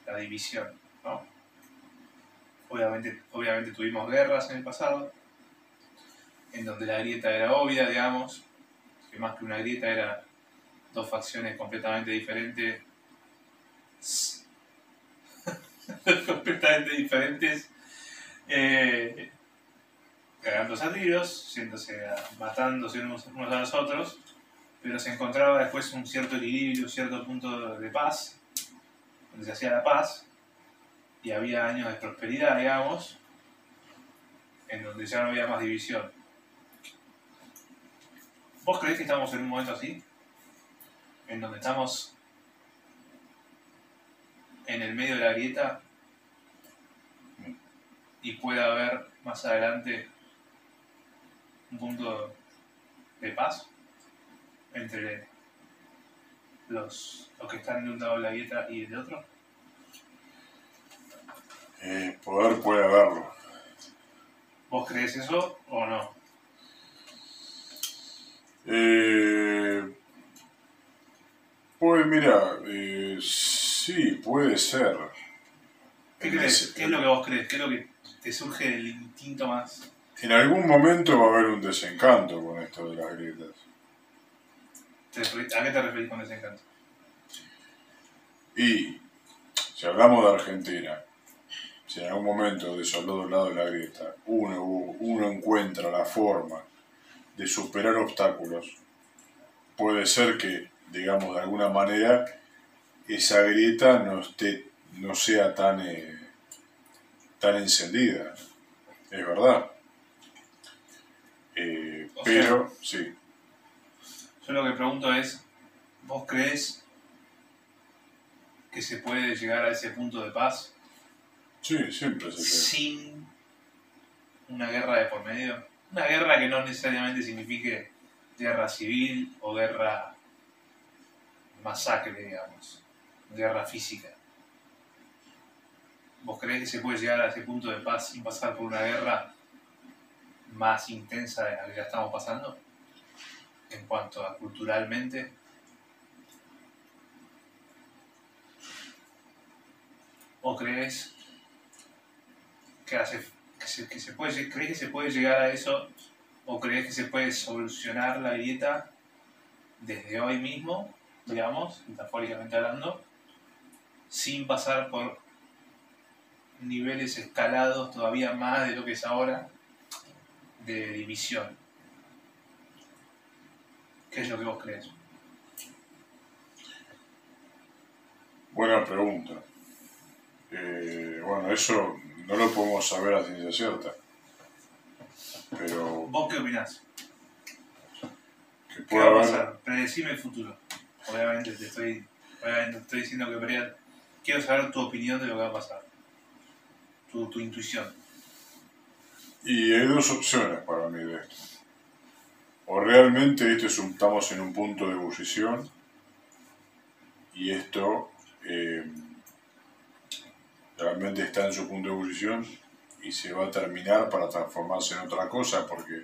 S1: la división, ¿no? Obviamente, obviamente tuvimos guerras en el pasado, en donde la grieta era obvia, digamos, que más que una grieta era dos facciones completamente diferentes. Completamente diferentes, eh, cagándose a matándose unos, unos a los otros, pero se encontraba después un cierto equilibrio, un cierto punto de paz, donde se hacía la paz, y había años de prosperidad, digamos, en donde ya no había más división. ¿Vos creés que estamos en un momento así? En donde estamos en el medio de la grieta y pueda haber más adelante un punto de paz entre los, los que están de un lado de la grieta y del otro.
S2: Eh, poder puede haberlo.
S1: ¿Vos crees eso o no?
S2: Eh, pues mira, eh, sí, puede ser.
S1: ¿Qué
S2: En
S1: crees?
S2: ese-
S1: ¿Qué es lo que vos crees? ¿Qué es lo que te surge del instinto más?
S2: En algún momento va a haber un desencanto con esto de las grietas.
S1: ¿A qué te referís con desencanto?
S2: Y si hablamos de Argentina, si en algún momento de esos dos lados de la grieta uno, uno encuentra la forma de superar obstáculos, puede ser que, digamos, de alguna manera esa grieta no, esté, no sea tan, eh, tan encendida. Es verdad. Eh, pero, sí.
S1: Yo lo que pregunto es, ¿vos crees que se puede llegar a ese punto de paz
S2: Sí, siempre se
S1: sin una guerra de por medio? Una guerra que no necesariamente signifique guerra civil o guerra masacre, digamos, guerra física. ¿Vos creés que se puede llegar a ese punto de paz sin pasar por una guerra más intensa de la que ya estamos pasando? En cuanto a culturalmente. ¿O crees que, hace, que, se, que se puede, crees que se puede llegar a eso? ¿O crees que se puede solucionar la grieta desde hoy mismo, digamos, metafóricamente hablando, sin pasar por niveles escalados todavía más de lo que es ahora de división? ¿Qué es lo que vos crees?
S2: Buena pregunta. Eh, bueno, eso no lo podemos saber a ciencia cierta. Pero
S1: ¿Vos qué opinás?
S2: que
S1: ¿Qué va a
S2: haber.
S1: pasar? Predecime el futuro. Obviamente te estoy, obviamente te estoy diciendo que pre- quiero saber tu opinión de lo que va a pasar. Tu, tu intuición.
S2: Y hay dos opciones para mí de esto. O realmente este es un- estamos en un punto de ebullición y esto eh, realmente está en su punto de ebullición y se va a terminar para transformarse en otra cosa porque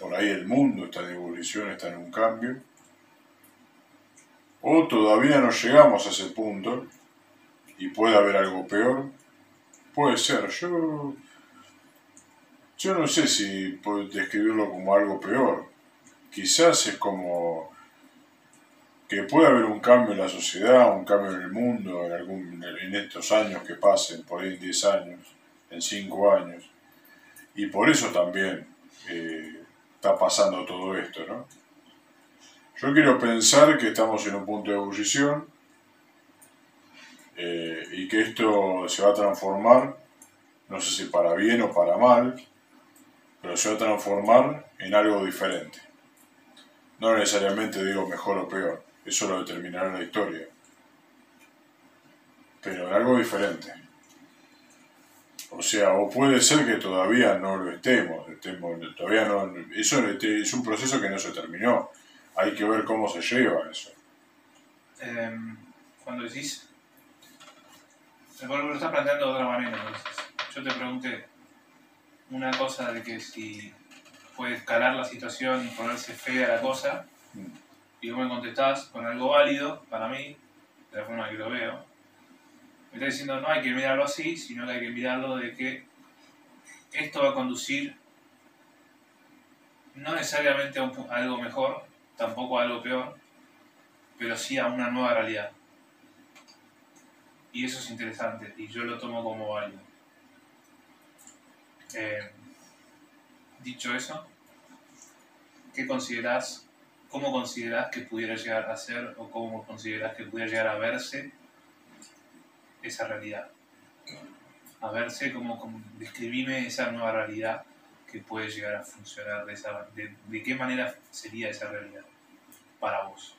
S2: por ahí el mundo está en ebullición, está en un cambio. O todavía no llegamos a ese punto y puede haber algo peor. Puede ser, yo yo no sé si puedo describirlo como algo peor. Quizás es como que puede haber un cambio en la sociedad, un cambio en el mundo, en, estos años que pasen, por ahí en 10 años, en 5 años. Y por eso también eh, está pasando todo esto, ¿no? Yo quiero pensar que estamos en un punto de ebullición eh, y que esto se va a transformar, no sé si para bien o para mal, pero se va a transformar en algo diferente. No necesariamente digo mejor o peor, eso lo determinará la historia. pero algo diferente. O sea, o puede ser que todavía no lo estemos, estemos todavía no, eso es un proceso que no se terminó. Hay que ver cómo se lleva eso.
S1: Em, cuando decís, lo estás planteando de otra manera. Entonces. Yo te pregunté una cosa de que si puede escalar la situación y ponerse fea la cosa,
S2: Mm.
S1: Y vos me contestás con algo válido para mí, de la forma que lo veo. Me estás diciendo no hay que mirarlo así, sino que hay que mirarlo de que esto va a conducir no necesariamente a, algo mejor, tampoco a algo peor, pero sí a una nueva realidad. Y eso es interesante, y yo lo tomo como válido. Eh, dicho eso, ¿qué considerás, cómo considerás que pudiera llegar a ser o cómo considerás que pudiera llegar a verse esa realidad? A verse, como, como describime esa nueva realidad que puede llegar a funcionar, de, esa, de, qué manera sería esa realidad para vos.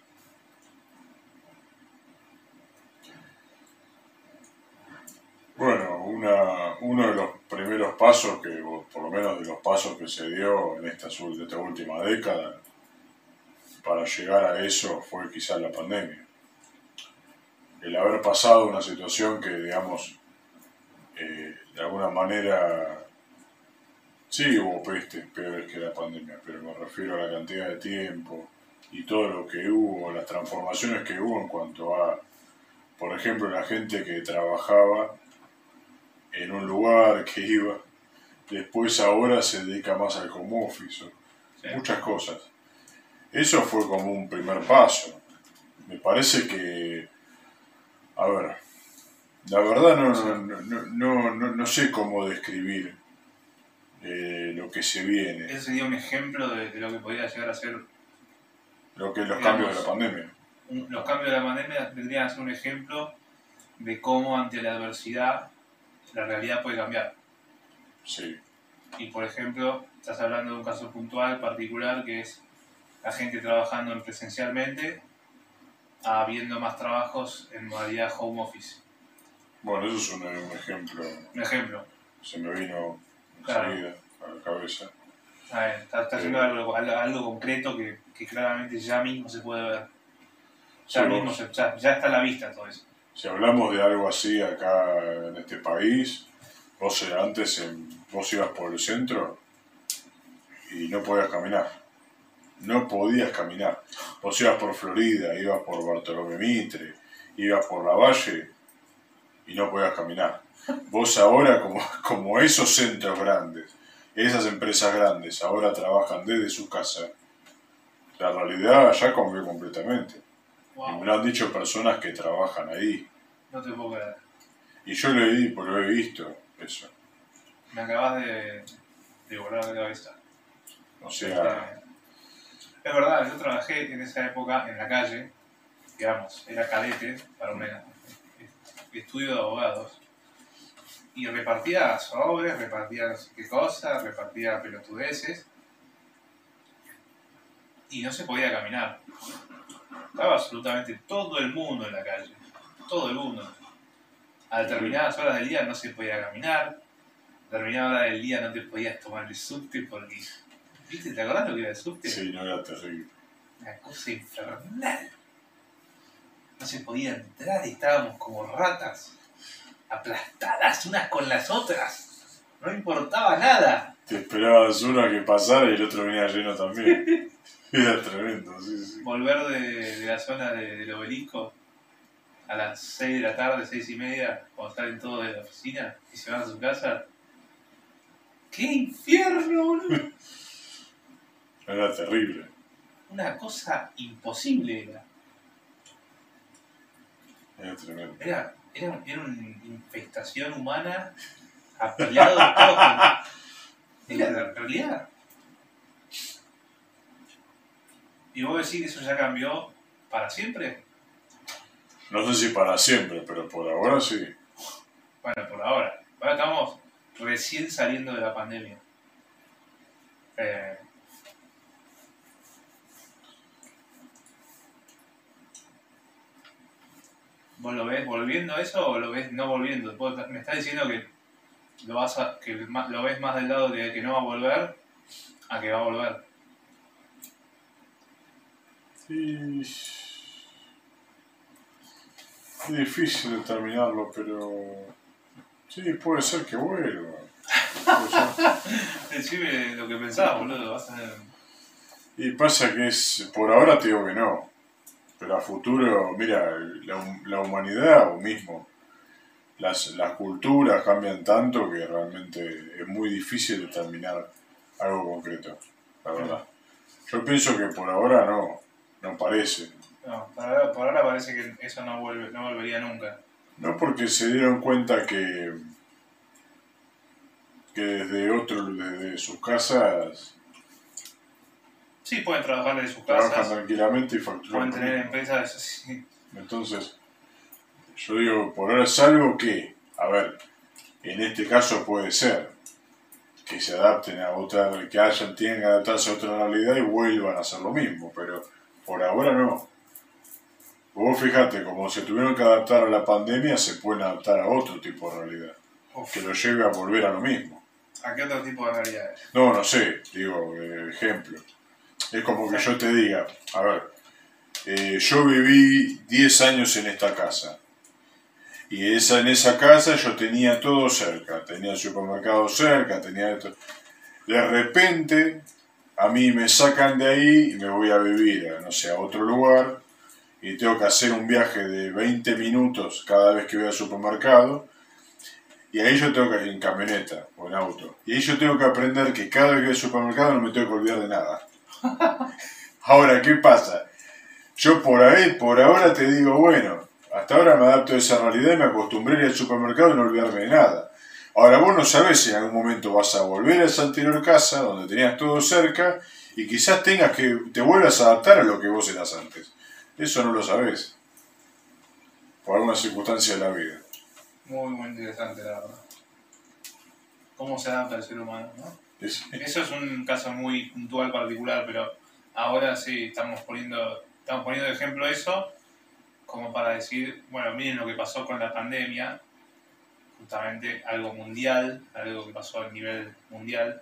S2: Bueno, una, uno de los primeros pasos, que, por lo menos de los pasos que se dio en esta, ul- esta última década para llegar a eso fue quizás la pandemia. El haber pasado una situación que, digamos, eh, de alguna manera, sí hubo pestes peores que la pandemia, pero me refiero a la cantidad de tiempo y todo lo que hubo, las transformaciones que hubo en cuanto a, por ejemplo, la gente que trabajaba en un lugar que iba, después ahora se dedica más al home office,
S1: Sí.
S2: muchas cosas. Eso fue como un primer paso. Me parece que, a ver, la verdad no, no, no, no, no, no sé cómo describir eh, lo que se viene,
S1: Ese sería un ejemplo de, de lo que podría llegar a ser
S2: lo que los
S1: digamos,
S2: cambios de la pandemia.
S1: un- los cambios de la pandemia tendrían que ser un ejemplo de cómo ante la adversidad la realidad puede cambiar.
S2: Sí,
S1: Y por ejemplo, estás hablando de un caso puntual, particular, que es la gente trabajando en presencialmente, habiendo más trabajos en modalidad home office.
S2: bueno, eso es un, un ejemplo,
S1: Un ejemplo.
S2: se me vino
S1: Claro.
S2: enseguida a la cabeza.
S1: A ver, está, está haciendo algo, algo, algo concreto que, que claramente ya mismo se puede ver. Ya mismo, se- ya, ya está a la vista todo eso.
S2: Si hablamos de algo así acá en este país, vos eh, antes en- vos ibas por el centro y no podías caminar. No podías caminar. Vos ibas por Florida, ibas por Bartolomé Mitre, ibas por la Valle y no podías caminar. Vos ahora, como, como esos centros grandes, esas empresas grandes ahora trabajan desde su casa, la realidad ya cambió completamente. Y me lo han dicho personas que trabajan ahí.
S1: no te puedo creer.
S2: Y yo lo he, lo he visto, eso.
S1: Me acabas de, de volar la cabeza.
S2: O sea,
S1: Es verdad, yo trabajé en esa época en la calle, digamos, era cadete para un estudio de abogados. Y repartía sobres, repartía no sé qué cosa, repartía pelotudeces. Y no se podía caminar. Estaba absolutamente todo el mundo en la calle. Todo el mundo. A determinadas horas del día no se podía caminar. A determinadas horas del día no te podías tomar el subte porque... ¿Viste? ¿Te acordás lo que era el subte?
S2: sí, no era terrible.
S1: Una cosa infernal. No se podía entrar y estábamos como ratas, aplastadas unas con las otras. No importaba nada.
S2: Te esperabas uno a que pasara y el otro venía lleno también. Era tremendo, sí, sí.
S1: Volver de, de la zona de- del obelisco a las 6 de la tarde, 6 y media, cuando salen todos de la oficina y se van a su casa. ¡Qué infierno, boludo!
S2: Era terrible.
S1: Una cosa imposible era.
S2: Era tremendo.
S1: Era, era, era una infestación humana apilado de todo. Era la realidad. ¿Y vos decís que eso ya cambió para siempre?
S2: No sé si para siempre, pero por ahora sí.
S1: Bueno, por ahora. Ahora estamos recién saliendo de la pandemia. Eh, ¿Vos lo ves volviendo a eso o lo ves no volviendo? Me estás diciendo que lo, vas a, que lo ves más del lado de que no va a volver a que va a volver.
S2: Y... Es difícil determinarlo, pero... Sí, puede ser que vuelva.
S1: Decime lo que pensás, boludo. Vas a...
S2: Y pasa que es, por ahora te digo que no, pero a futuro, mira, la, la humanidad o mismo, las, las culturas cambian tanto que realmente es muy difícil determinar algo concreto, la verdad. Yo pienso que por ahora no, no parece.
S1: No, por ahora, por ahora parece que eso no vuelve, no volvería nunca.
S2: No porque se dieron cuenta que, que desde otro, desde sus casas,
S1: Sí, pueden trabajar desde sus
S2: trabajan
S1: casas,
S2: tranquilamente y facturan.
S1: pueden tener empresas, sí,
S2: Entonces, yo digo, por ahora es algo que, a ver, en este caso puede ser que se adapten a otra, que hayan, tienen que adaptarse a otra realidad y vuelvan a hacer lo mismo, pero por ahora no. Vos fíjate, como se tuvieron que adaptar a la pandemia, se pueden adaptar a otro tipo de realidad,
S1: Uf,
S2: que lo lleve a volver a lo mismo.
S1: ¿A qué otro tipo de realidades?
S2: No, no sé, digo, ejemplo. Es como que yo te diga, a ver, eh, yo viví 10 años en esta casa. Y esa, en esa casa yo tenía todo cerca, tenía el supermercado cerca, tenía esto. De repente, a mí me sacan de ahí y me voy a vivir, a, no sé, a otro lugar y tengo que hacer un viaje de 20 minutos cada vez que voy al supermercado. Y ahí yo tengo que ir en camioneta o en auto. Y ahí yo tengo que aprender que cada vez que voy al supermercado no me tengo que olvidar de nada. Ahora, ¿qué pasa? Yo por ahí, por ahora te digo, bueno, hasta ahora me adapto a esa realidad y me acostumbré al supermercado y no olvidarme de nada. Ahora vos no sabés si en algún momento vas a volver a esa anterior casa donde tenías todo cerca y quizás tengas que te vuelvas a adaptar a lo que vos eras antes. Eso no lo sabés. Por alguna circunstancia de la vida.
S1: Muy, muy interesante, la verdad. ¿Cómo se adapta el ser humano, no?
S2: Es-
S1: Eso es un caso muy puntual, particular, pero ahora sí estamos poniendo, estamos poniendo de ejemplo eso como para decir, bueno, miren lo que pasó con la pandemia, justamente algo mundial, algo que pasó a nivel mundial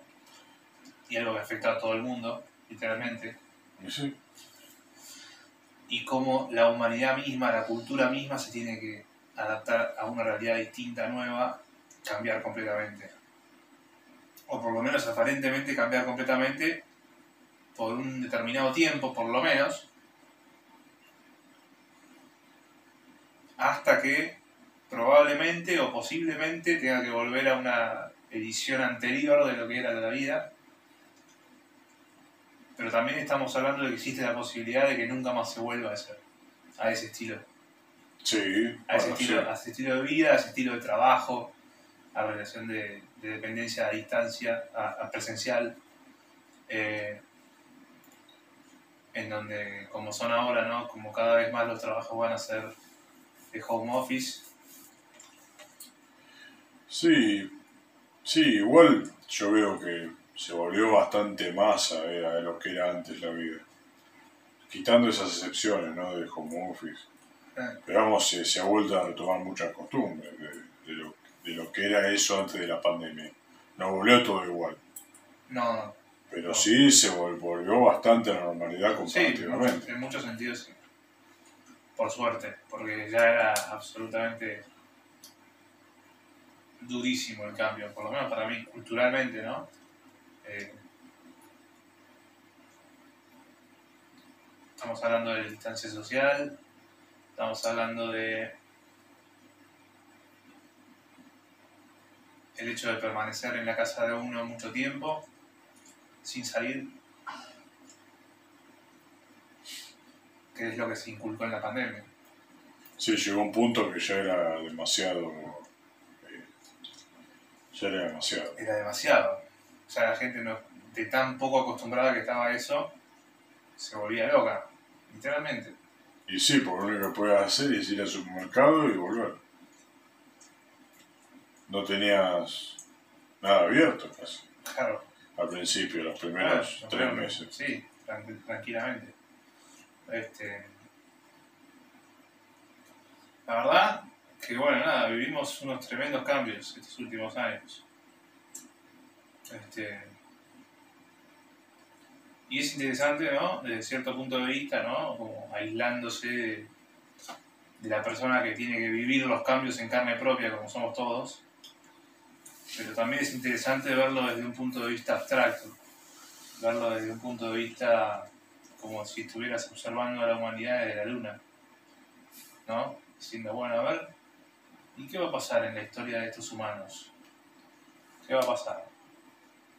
S1: y algo que afecta a todo el mundo, literalmente,
S2: sí.
S1: y cómo la humanidad misma, la cultura misma se tiene que adaptar a una realidad distinta, nueva, cambiar completamente. O por lo menos aparentemente cambiar completamente por un determinado tiempo, por lo menos, hasta que probablemente o posiblemente tenga que volver a una edición anterior de lo que era la vida. Pero también estamos hablando de que existe la posibilidad de que nunca más se vuelva a ese, a ese estilo.
S2: Sí,
S1: A ese,
S2: bueno,
S1: estilo,
S2: sí.
S1: a ese estilo de vida, a ese estilo de trabajo, a relación de, de dependencia a distancia, a, a presencial. eh, en donde, como son ahora, ¿no? Como cada vez más los trabajos van a ser de home office,
S2: Sí, sí, igual yo veo que se volvió bastante más a, a lo que era antes la vida. Quitando esas excepciones, ¿no? De home office.
S1: Eh.
S2: Pero vamos, se, se ha vuelto a retomar muchas costumbres de, de lo, de lo que era eso antes de la pandemia. No volvió todo igual.
S1: no.
S2: Pero
S1: No.
S2: sí se vol- volvió bastante a la normalidad
S1: Sí, en muchos,
S2: comparativamente.
S1: en muchos sentidos sí. Por suerte, porque ya era absolutamente durísimo el cambio, por lo menos para mí, culturalmente, ¿no? Eh, estamos hablando de distancia social, estamos hablando de el hecho de permanecer en la casa de uno mucho tiempo, sin salir, que es lo que se inculcó en la pandemia.
S2: Sí, llegó un punto que ya era demasiado. eh, ya era demasiado.
S1: Era demasiado. O sea, la gente no, de tan poco acostumbrada que estaba a eso, se volvía loca, literalmente.
S2: Y sí, porque lo único que podías hacer es ir al supermercado y volver. No tenías nada abierto casi.
S1: Claro.
S2: Al principio, los
S1: Claro,
S2: primeros tres meses.
S1: La verdad que, bueno, nada, vivimos unos tremendos cambios estos últimos años. Este, y es interesante, ¿no? Desde cierto punto de vista, ¿no? Como aislándose de, de la persona que tiene que vivir los cambios en carne propia, como somos todos. Pero también es interesante verlo desde un punto de vista abstracto, verlo desde un punto de vista como si estuvieras observando a la humanidad desde la luna, ¿no? Diciendo, bueno, a ver, ¿y qué va a pasar en la historia de estos humanos? ¿Qué va a pasar?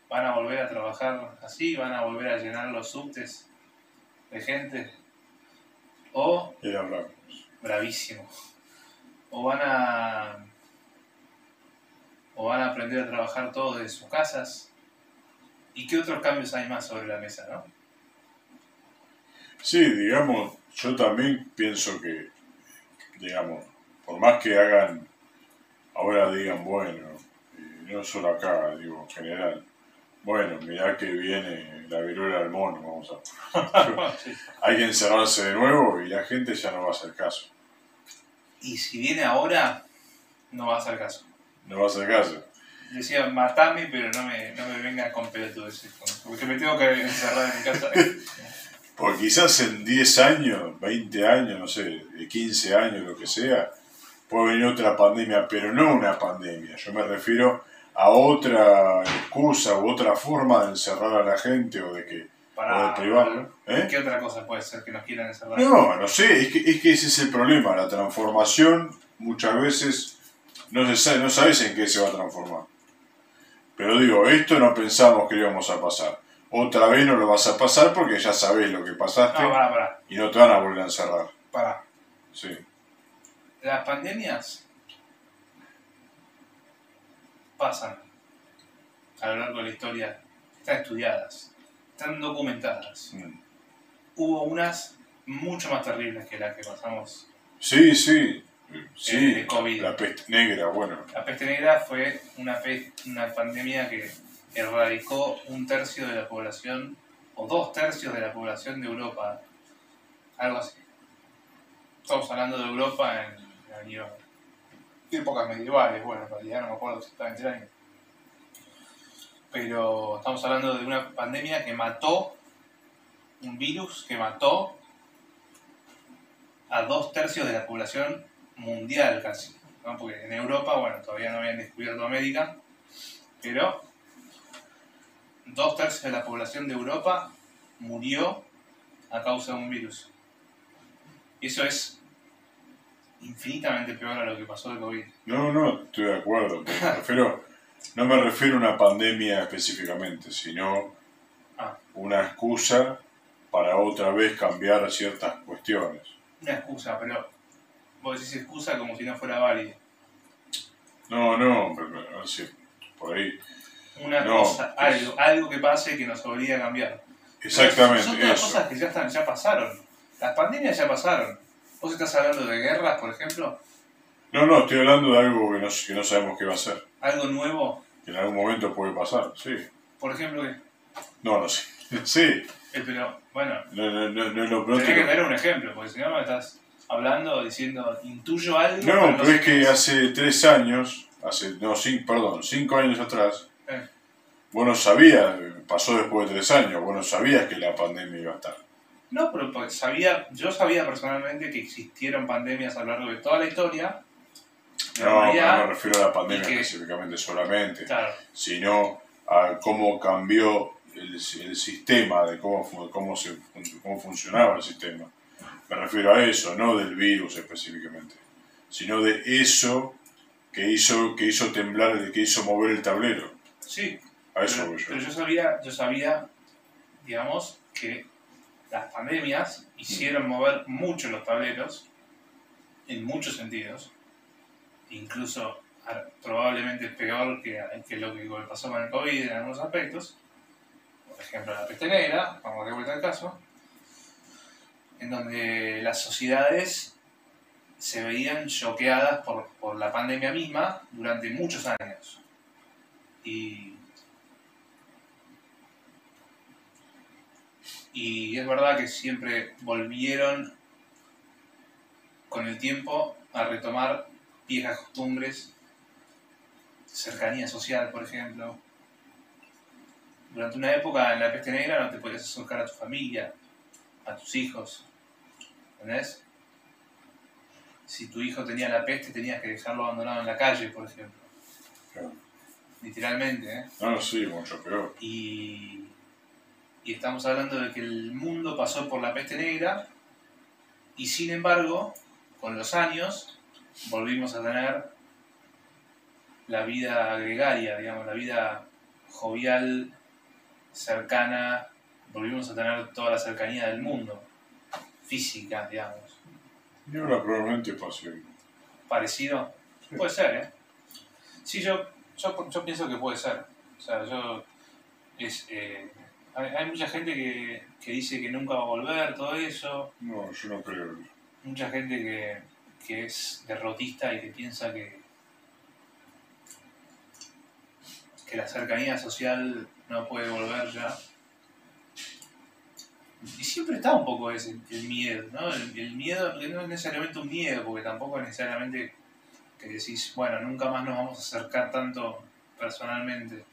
S1: ¿Van a volver a trabajar así? ¿Van a volver a llenar los subtes de gente? ¿O
S2: Era blanco.
S1: bravísimo. O van a. O van a aprender a trabajar todos desde sus casas. ¿Y qué otros cambios hay más sobre la mesa, no?
S2: Sí, digamos, yo también pienso que, digamos, por más que hagan, ahora digan, bueno, no solo acá, digo, en general, bueno, mirá que viene la viruela del mono, vamos a... Hay que encerrarse de nuevo y la gente ya no va a hacer caso.
S1: Y si viene ahora, no va a hacer caso.
S2: No va a hacer caso.
S1: Decía, matame, pero no me, no me vengas con pelotudeces. Porque me tengo que encerrar en mi casa.
S2: Porque quizás en 10 años, 20 años, no sé, de 15 años, lo que sea, puede venir otra pandemia, pero no una pandemia. Yo me refiero a otra excusa u otra forma de encerrar a la gente o de que o de
S1: Para,
S2: privarlo. ¿eh?
S1: ¿Qué otra cosa puede ser que nos quieran encerrar?
S2: No, no sé, es que, es que ese es el problema. La transformación muchas veces no, se sabe, no sabes en qué se va a transformar. Pero digo, esto no pensamos que íbamos a pasar. Otra vez no lo vas a pasar porque ya sabes lo que pasaste
S1: No, pará, pará,
S2: y no te van a volver a encerrar.
S1: pará.
S2: Sí.
S1: Las pandemias pasan a lo largo de la historia, están estudiadas, están documentadas.
S2: Mm.
S1: Hubo unas mucho más terribles que las que pasamos.
S2: Sí, sí. Sí,
S1: de COVID.
S2: la peste negra, bueno.
S1: La peste negra fue una, pe- una pandemia que erradicó un tercio de la población, o dos tercios de la población de Europa, algo así. Estamos hablando de Europa en, en épocas medievales, bueno, en realidad no me acuerdo exactamente el año. Pero estamos hablando de una pandemia que mató, un virus que mató a dos tercios de la población mundial casi. ¿no? Porque en Europa, bueno, todavía no habían descubierto América, pero dos tercios de la población de Europa murió a causa de un virus. Y eso es infinitamente peor a lo que pasó de COVID.
S2: No, no, estoy de acuerdo. me refiero, no me refiero a una pandemia específicamente, sino
S1: Ah.
S2: una excusa para otra vez cambiar ciertas cuestiones.
S1: Una excusa, pero vos decís excusa como si no fuera válida.
S2: No, no, pero- pero, sí, por ahí.
S1: Una
S2: No,
S1: cosa, algo, algo que pase que nos obliga a cambiar. Pero
S2: Exactamente,
S1: Son todas
S2: eso.
S1: cosas que ya, están, ya pasaron. Las pandemias ya pasaron. ¿Vos estás hablando de guerras, por ejemplo?
S2: No, no, estoy hablando de algo que no, que no sabemos qué va a ser.
S1: Algo nuevo.
S2: Que en algún momento puede pasar, sí.
S1: Por ejemplo, que,
S2: No, no sé. Sí,
S1: eh, pero bueno,
S2: no, no, no, no, no, no
S1: tenés que tener un ejemplo, porque si no me estás hablando, diciendo, intuyo algo.
S2: No, pero es que hace tres años, hace, no, cinco, perdón, cinco años atrás,
S1: Eh.
S2: vos no sabías, pasó después de tres años, vos no sabías que la pandemia iba a estar.
S1: No, pero porque sabía, yo sabía personalmente que existieron pandemias a lo largo de toda la historia.
S2: No, no me refiero a la pandemia
S1: que-
S2: específicamente solamente,
S1: Claro,
S2: sino a cómo cambió el, el sistema, de cómo, cómo, se, cómo funcionaba el sistema. Me refiero a eso, no del virus específicamente, sino de eso que hizo, que hizo temblar, que hizo mover el tablero.
S1: sí.
S2: A eso
S1: pero,
S2: voy yo.
S1: pero yo sabía, yo sabía, digamos, que las pandemias hicieron mover mucho los tableros, en muchos sentidos, incluso probablemente peor que, que lo que pasó con el COVID en algunos aspectos. Por ejemplo, la peste negra, vamos de vuelta al caso, en donde las sociedades se veían choqueadas por, por la pandemia misma durante muchos años. Y, y es verdad que siempre volvieron con el tiempo a retomar viejas costumbres, cercanía social, por ejemplo. Durante una época en la peste negra no te podías acercar a tu familia, a tus hijos. ¿Entendés? Si tu hijo tenía la peste, tenías que dejarlo abandonado en la calle, por ejemplo.
S2: Claro.
S1: Literalmente, ¿eh?
S2: No, sí, mucho peor.
S1: Y, y estamos hablando de que el mundo pasó por la peste negra y sin embargo, con los años, volvimos a tener la vida gregaria, digamos, la vida jovial, cercana, volvimos a tener toda la cercanía del mundo, física, digamos.
S2: Y ahora probablemente pase.
S1: ¿Parecido?
S2: Sí.
S1: Puede ser, ¿eh? Sí, yo, yo, yo pienso que puede ser. O sea, yo... Es, eh, hay, hay mucha gente que, que dice que nunca va a volver, todo eso.
S2: No, yo no creo.
S1: Mucha gente que, que es derrotista y que piensa que, que la cercanía social no puede volver ya. Y siempre está un poco ese, el miedo, ¿no? El, el miedo, que no es necesariamente un miedo, porque tampoco es necesariamente que decís, bueno, nunca más nos vamos a acercar tanto personalmente.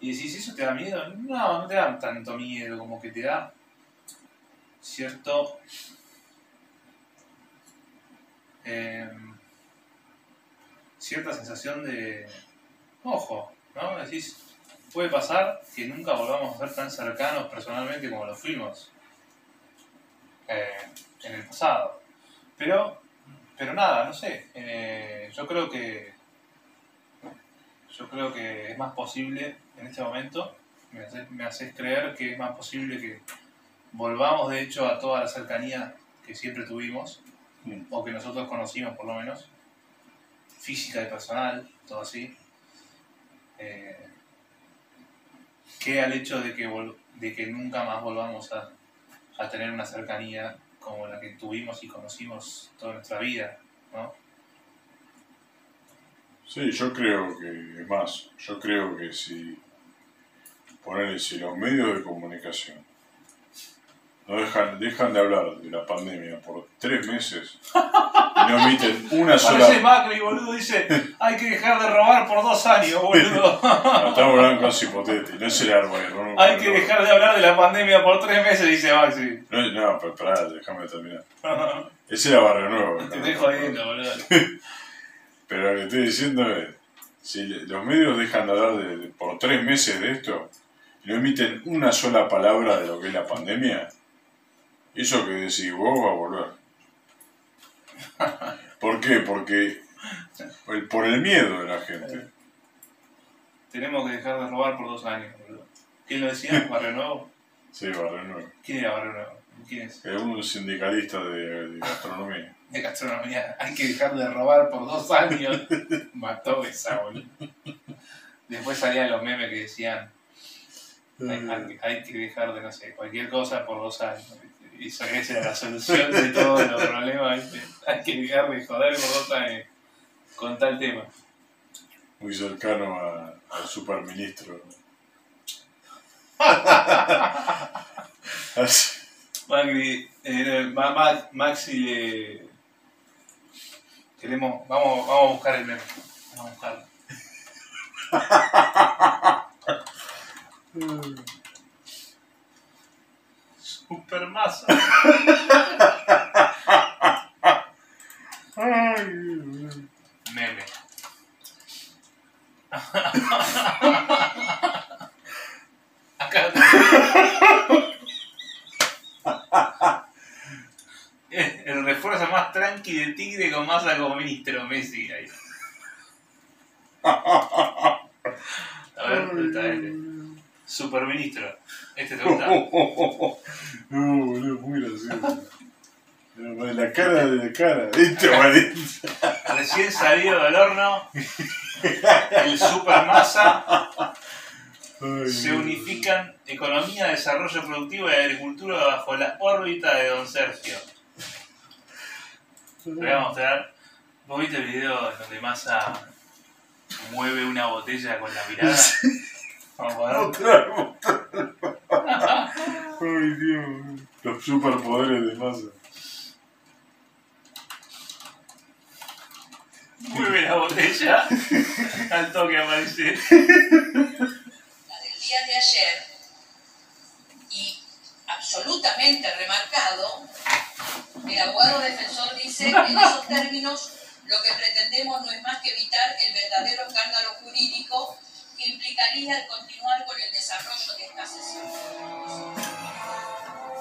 S1: Y decís, ¿eso te da miedo? No, no te da tanto miedo, como que te da cierto eh, cierta sensación de ojo, ¿no? Decís, puede pasar que nunca volvamos a ser tan cercanos personalmente como lo fuimos eh, en el pasado. Pero, pero nada, no sé. eh, yo creo que yo creo que es más posible en este momento. Me haces, me haces creer que es más posible que volvamos de hecho a toda la cercanía que siempre tuvimos o que nosotros conocimos por lo menos, física y personal, todo así, eh, que al hecho de que, vol- de que nunca más volvamos a, a tener una cercanía como la que tuvimos y conocimos toda nuestra vida, ¿no?
S2: Sí, yo creo que, es más, yo creo que si, ponerle, si los medios de comunicación no dejan, dejan de hablar de la pandemia por tres meses y no emiten una
S1: Parece
S2: sola...
S1: Macri, boludo, dice, hay que dejar de robar por dos años, boludo.
S2: No, estamos hablando de casos hipotéticos, no es el árbol. No,
S1: hay que
S2: no,
S1: dejar de hablar de la pandemia por tres meses, dice Maxi.
S2: No, no, pero pará, déjame terminar. Ese era Barrio Nuevo.
S1: Te estoy jodiendo, boludo.
S2: Pero lo que estoy diciendo es, si los medios dejan de hablar de- de- por tres meses de esto y no emiten una sola palabra de lo que es la pandemia, eso que decís vos va a volver. ¿Por qué? Porque el- por el miedo de la gente.
S1: Tenemos que dejar de robar por dos años, boludo. ¿Quién lo decía? ¿Barrio Nuevo?
S2: Sí, Barrio Nuevo.
S1: ¿Quién era Barrio Nuevo? ¿Quién es?
S2: Es un sindicalista de, de gastronomía.
S1: De gastronomía. Hay que dejar de robar por dos años. Mató esa, boludo. Después salían los memes que decían, hay, hay- hay que dejar de, no sé, cualquier cosa por dos años. Y esa era la solución de todos los problemas. Hay que dejar de joder dos años. Con tal tema.
S2: Muy cercano a- al superministro. Así.
S1: Macri, eh, Ma- Ma- Maxi le. Queremos. Vamos, vamos a buscar el meme. Vamos a buscarlo. Supermasa. Meme. Acá. El refuerzo más tranqui de Tigre con masa como ministro Messi ahí. A ver, ¿dónde está este? Superministro. ¿Este te gusta?
S2: No, boludo, muy gracioso. No, La cara de la cara. Este.
S1: Recién salido del horno, el supermasa
S2: Ay,
S1: se unifican economía, desarrollo productivo y agricultura bajo la órbita de Don Sergio. Te voy a mostrar. ¿Vos viste el video en donde Massa mueve una botella con la mirada? Vamos a ver.
S2: Ay, Dios. Los superpoderes de masa.
S1: la botella, al toque aparece.
S4: la del día de ayer, y absolutamente remarcado, el abogado defensor dice que en esos términos lo que pretendemos no es más que evitar el verdadero escándalo jurídico que implicaría el continuar con el desarrollo de esta sesión.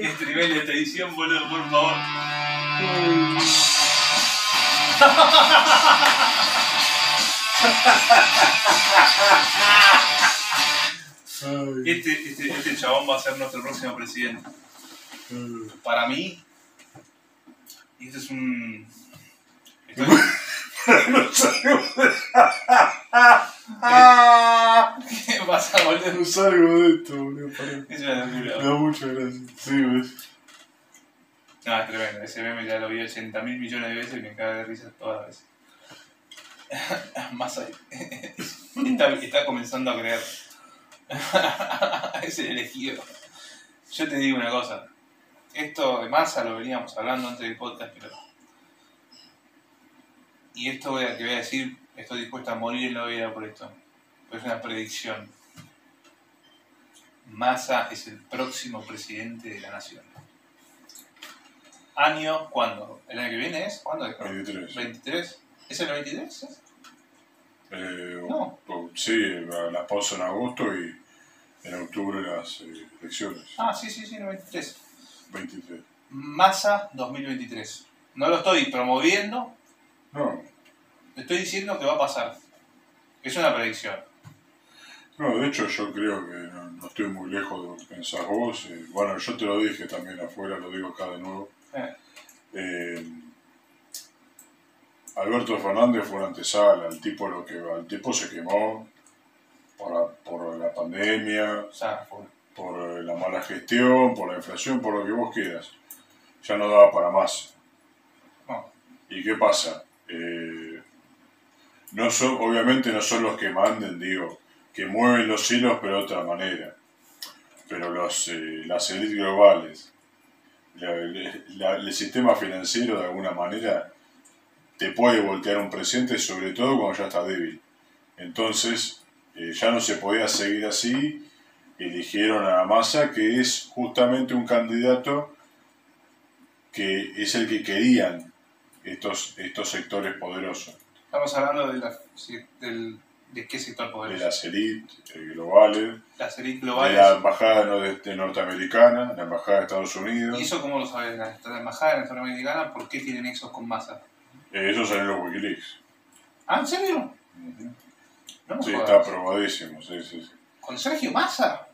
S1: Este nivel de televisión, boludo, por favor. Este, este, este chabón va a ser nuestro próximo presidente. Para mí, y este es un. Estoy, ¿Qué pasa, boludo?
S2: No salgo de esto, boludo.
S1: Es una locura.
S2: Me da mucha gracia. Sí, ves.
S1: No, es tremendo. Ese meme ya lo vi 80 mil millones de veces y me caga de risa todas las veces. Más ahí. Está, está comenzando a creer. es el elegido. Yo te digo una cosa. Esto de masa lo veníamos hablando antes del podcast, pero. Y esto que voy a decir, estoy dispuesto a morir en la vida por esto. Pero es una predicción. Massa es el próximo presidente de la nación. ¿Año cuándo? ¿El año que viene es? ¿Cuándo es?
S2: 23.
S1: ¿23? ¿Es el 23?
S2: Eh,
S1: No.
S2: o- sí, las pausas en agosto y en octubre las eh, elecciones.
S1: Ah, sí, sí, sí, el 23.
S2: 23.
S1: Massa 2023. No lo estoy promoviendo,
S2: No,
S1: estoy diciendo que va a pasar. Es una predicción.
S2: no, de hecho yo creo que no, no estoy muy lejos de lo que pensás vos. eh, bueno, yo te lo dije también afuera, lo digo acá de nuevo.
S1: Eh,
S2: Eh, Alberto Fernández fue una antesala, el tipo, lo que, el tipo se quemó por la, por la pandemia, por eh, la mala gestión, por la inflación, por lo que vos quieras. Ya no daba para más.
S1: no,
S2: ¿Y qué pasa? Eh, no son, obviamente no son los que manden, digo, que mueven los hilos, pero de otra manera. Pero los, eh, las élites globales, el sistema financiero de alguna manera te puede voltear un presidente, sobre todo cuando ya está débil. Entonces, eh, ya no se podía seguir así, eligieron a Massa, que es justamente un candidato que es el que querían estos, estos sectores poderosos,
S1: estamos hablando de, la, del, de qué sector
S2: de
S1: poderoso.
S2: las élites eh, globales,
S1: Las élites
S2: de
S1: globales.
S2: la embajada no- de- de norteamericana, la embajada de Estados Unidos.
S1: ¿Y eso cómo lo sabes? La, la embajada norteamericana, ¿por qué tienen nexos con Massa?
S2: Eh, eso salió en los Wikileaks.
S1: ¿Ah, en serio? No me
S2: Sí, está probadísimo, sí, sí, sí.
S1: ¿Con Sergio Massa?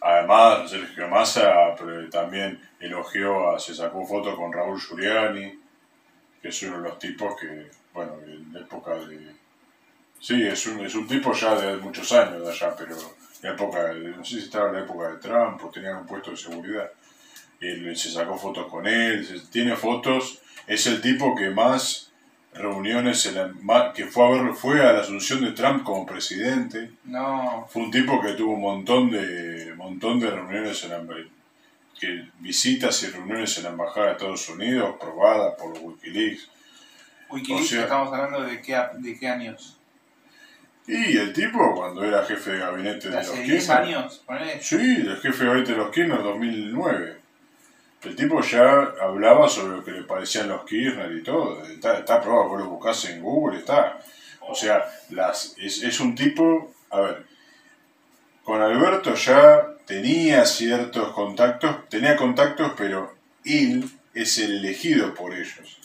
S2: Además, Sergio Massa pero también elogió, a, se sacó foto con Raúl Giuliani, que es uno de los tipos que, bueno, en la época de... Sí, es un, es un tipo ya de muchos años de allá, pero en la época, de- no sé si estaba en la época de Trump o tenía un puesto de seguridad. Él se sacó fotos con él, se- tiene fotos, es el tipo que más reuniones, en la- que fue a, ver, fue a la asunción de Trump como presidente.
S1: No.
S2: Fue un tipo que tuvo un montón de montón de reuniones en la que visitas y reuniones en la embajada de Estados Unidos probadas por WikiLeaks.
S1: Wikileaks,
S2: O sea-
S1: estamos hablando de qué, a- de qué años.
S2: Y el tipo cuando era jefe de gabinete de
S1: ¿De
S2: los
S1: hace 10
S2: Kirchner,
S1: años?
S2: Sí, el jefe de gabinete de los Kirchner 2009. El tipo ya hablaba sobre lo que le parecían los Kirchner y todo. Está, está probado, vos lo buscás en Google, está. O sea, las, es, es un tipo, a ver, con Alberto ya tenía ciertos contactos, tenía contactos, pero él es el elegido por ellos.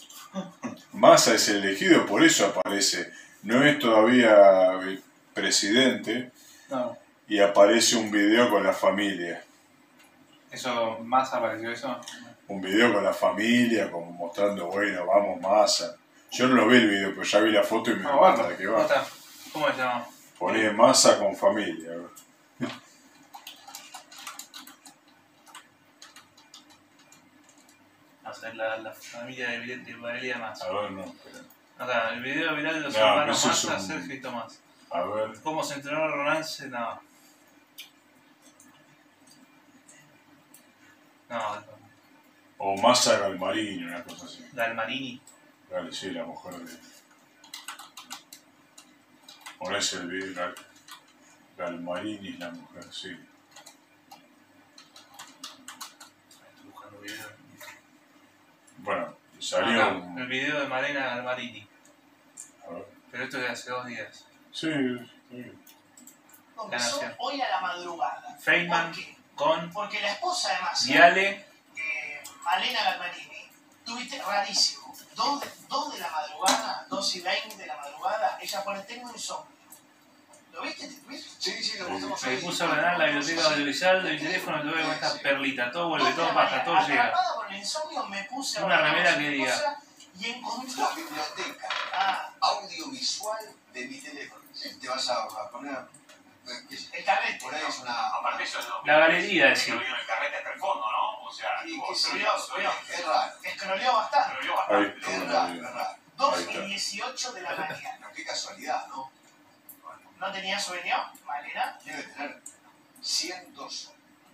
S2: Massa es el elegido, por eso aparece. No es todavía eh, presidente
S1: No.
S2: y aparece un video con la familia.
S1: Eso, más apareció eso.
S2: un video con la familia, como mostrando, bueno, vamos, masa. Yo no lo vi el video, pero ya vi la foto y me di
S1: bueno,
S2: que
S1: ¿cómo
S2: va.
S1: ¿Cómo se llama?
S2: Poné masa con familia.
S1: Sea, la, la familia de, de Valeria Massa.
S2: A ver, no, espera.
S1: Acá, el video viral de los
S2: No,
S1: hermanos
S2: es
S1: Massa,
S2: un-
S1: Sergio y Tomás.
S2: A ver,
S1: ¿Cómo se entrenó el romance? No. No,
S2: o masa Galmarini, una cosa así.
S1: Dalmarini.
S2: Dale, sí, la mujer de. Ponés el video, Gal- Galmarini es la mujer, sí.
S1: Estoy buscando video.
S2: Bueno, salió
S1: Acá,
S2: un.
S1: el video de Malena Dalmarini.
S2: A ver.
S1: Pero esto es de hace dos días.
S2: Sí, sí.
S5: Comenzó
S1: Gracias.
S5: hoy a la madrugada.
S1: Feynman
S5: ¿Por qué?
S1: con
S5: Porque la esposa de Massa,
S1: Viale.
S5: eh, Malena Galmarini, tuviste rarísimo. Dos de, dos de la madrugada, dos y veinte de la madrugada, ella pone tengo insomnio. ¿Lo viste?
S6: Sí, sí, lo mostramos
S1: Me puse a ordenar la biblioteca audiovisual de mi teléfono y tuve con esta perlita. Todo vuelve, todo pasa, todo llega.
S5: Por el insomnio, me puse a
S1: Una remera que diga.
S5: cosa Y encontró.
S6: La biblioteca
S5: Ah,
S6: audiovisual de mi teléfono. Te vas a, a poner. sé,
S5: el carrete.
S6: Por ahí es una.
S7: Aparte eso es lo
S1: La galería,
S7: en el carrete hasta el fondo, ¿no? O sea, tipo,
S6: que se Es raro.
S5: Escroleó bastante.
S2: Ahí
S7: bastante.
S6: Es raro, es raro.
S5: Dos
S2: Ahí está.
S5: y dieciocho de la mañana.
S6: Pero qué casualidad, ¿no?
S5: ¿No tenía sueño, Malena?
S6: Debe tener cientos,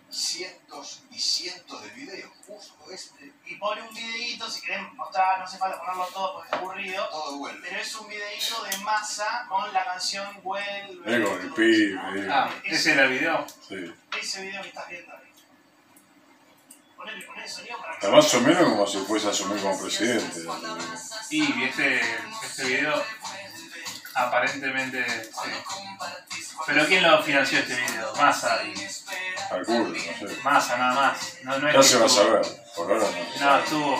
S6: cientos y cientos de videos. Justo este.
S5: Y pone un videíto, si querés mostrar, no hace falta ponerlo todo porque es aburrido.
S6: Todo vuelve.
S5: Pero es un videíto de masa con la canción Vuelve.
S2: Con el pibe.
S1: Ah, ese era el video.
S2: sí.
S5: Ese video que estás viendo ahí. Ponele, ponele el sonido para que
S2: Está más o menos como si fuese a asumir como presidente.
S1: Y este, este video aparentemente sí. Pero ¿quién lo financió este video? Massa y
S2: Calculo, no sé.
S1: Massa nada más. No, no es que
S2: se va a
S1: estuvo-
S2: saber, por ahora no. se
S1: No,
S2: sabe.
S1: estuvo.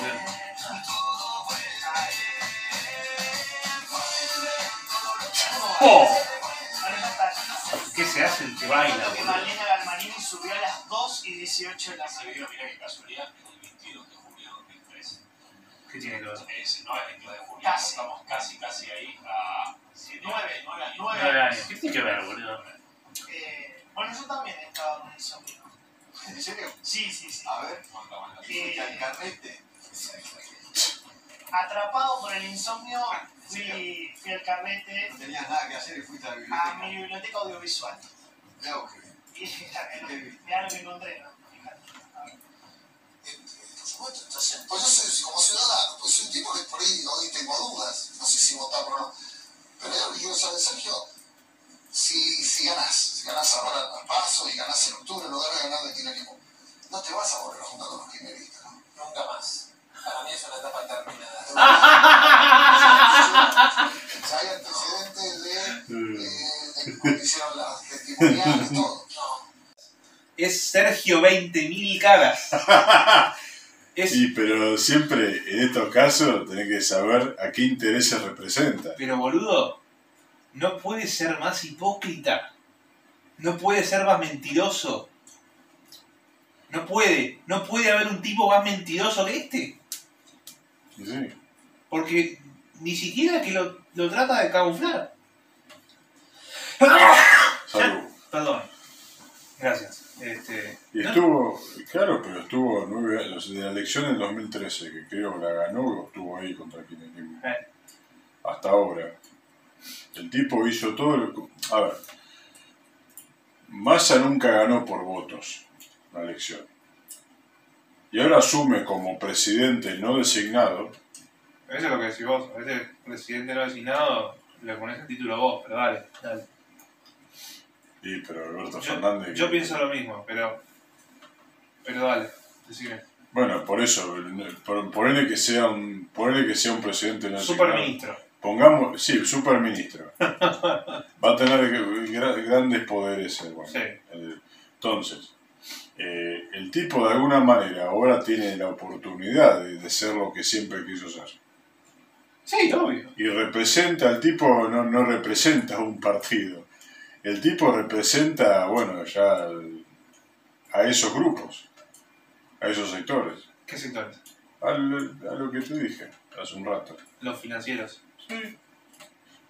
S1: ¡Oh!
S5: Malena está-
S1: ¿Qué se hace el que baila, boludo?
S5: Malena Galmarini subió a las 2 y 18 de la mañana.
S7: mira qué casualidad,
S1: ¿Qué tiene que ver?
S7: Es, no es 22 de julio,
S5: Casi.
S7: estamos casi, casi ahí a 7,
S5: Nueve,
S7: 9 años.
S5: nueve.
S1: Nueve años. ¿Qué tiene que ver, boludo?
S5: Eh, bueno, yo también he estado con insomnio.
S6: ¿En serio?
S5: Sí, sí, sí.
S6: A ver,
S7: ¿Cuánto más?
S6: ¿y fuiste al carrete?
S5: Atrapado por el insomnio, fui, fui al carrete
S6: No tenías nada que hacer y fuiste a la
S5: a mi
S6: biblioteca.
S5: biblioteca audiovisual.
S6: Mirá vos qué bien.
S5: Y mirá lo que encontré, ¿no?
S8: Por pues yo soy como ciudadano, pues soy un tipo que por ahí hoy tengo dudas, no sé si votar o no. Pero yo lo que quiero saber, Sergio, si, si ganás, si ganás ahora al paso y ganás en octubre en lugar de ganar de kirchnerismo, no te vas a volver a juntar con los kirchneristas, ¿no?
S9: Nunca más. Para mí es una etapa terminada.
S8: Ya hay antecedentes de, de, de cómo hicieron las testimoniales, todo.
S1: Es Sergio 20.000 caras. Es,
S2: Y pero siempre en estos casos tenés que saber a qué intereses representa.
S1: pero boludo, no puede ser más hipócrita. No puede ser más mentiroso. No puede. No puede haber un tipo más mentiroso que este.
S2: Sí.
S1: Porque ni siquiera que lo, lo trata de camuflar.
S2: Salud.
S1: Perdón. Gracias. Este,
S2: Y
S1: no-
S2: estuvo, claro, pero estuvo nueve años, de la elección del 2013, que creo que la ganó, estuvo ahí contra kirchnerismo.
S1: Eh.
S2: Hasta ahora. El tipo hizo todo lo A ver, Massa nunca ganó por votos la elección. Y ahora asume como presidente no designado,
S1: Eso es lo que decís vos. A veces presidente no designado le pones el título vos, pero dale, dale.
S2: Y pero Alberto
S1: Yo,
S2: Fernández...
S1: yo pienso lo mismo, pero. Pero dale, decime.
S2: Bueno, por eso, por- ponele que sea un, que sea un presidente designado.
S1: Superministro.
S2: Pongamos, sí, superministro. Va a tener gra- grandes poderes bueno.
S1: Sí.
S2: Entonces, eh, el tipo de alguna manera ahora tiene la oportunidad de, de ser lo que siempre quiso ser.
S1: Sí, obvio.
S2: Y representa, el tipo no, no representa un partido. El tipo representa, bueno, ya a esos grupos, a esos sectores.
S1: ¿Qué sectores?
S2: Al- a lo que te dije hace un rato.
S1: Los financieros.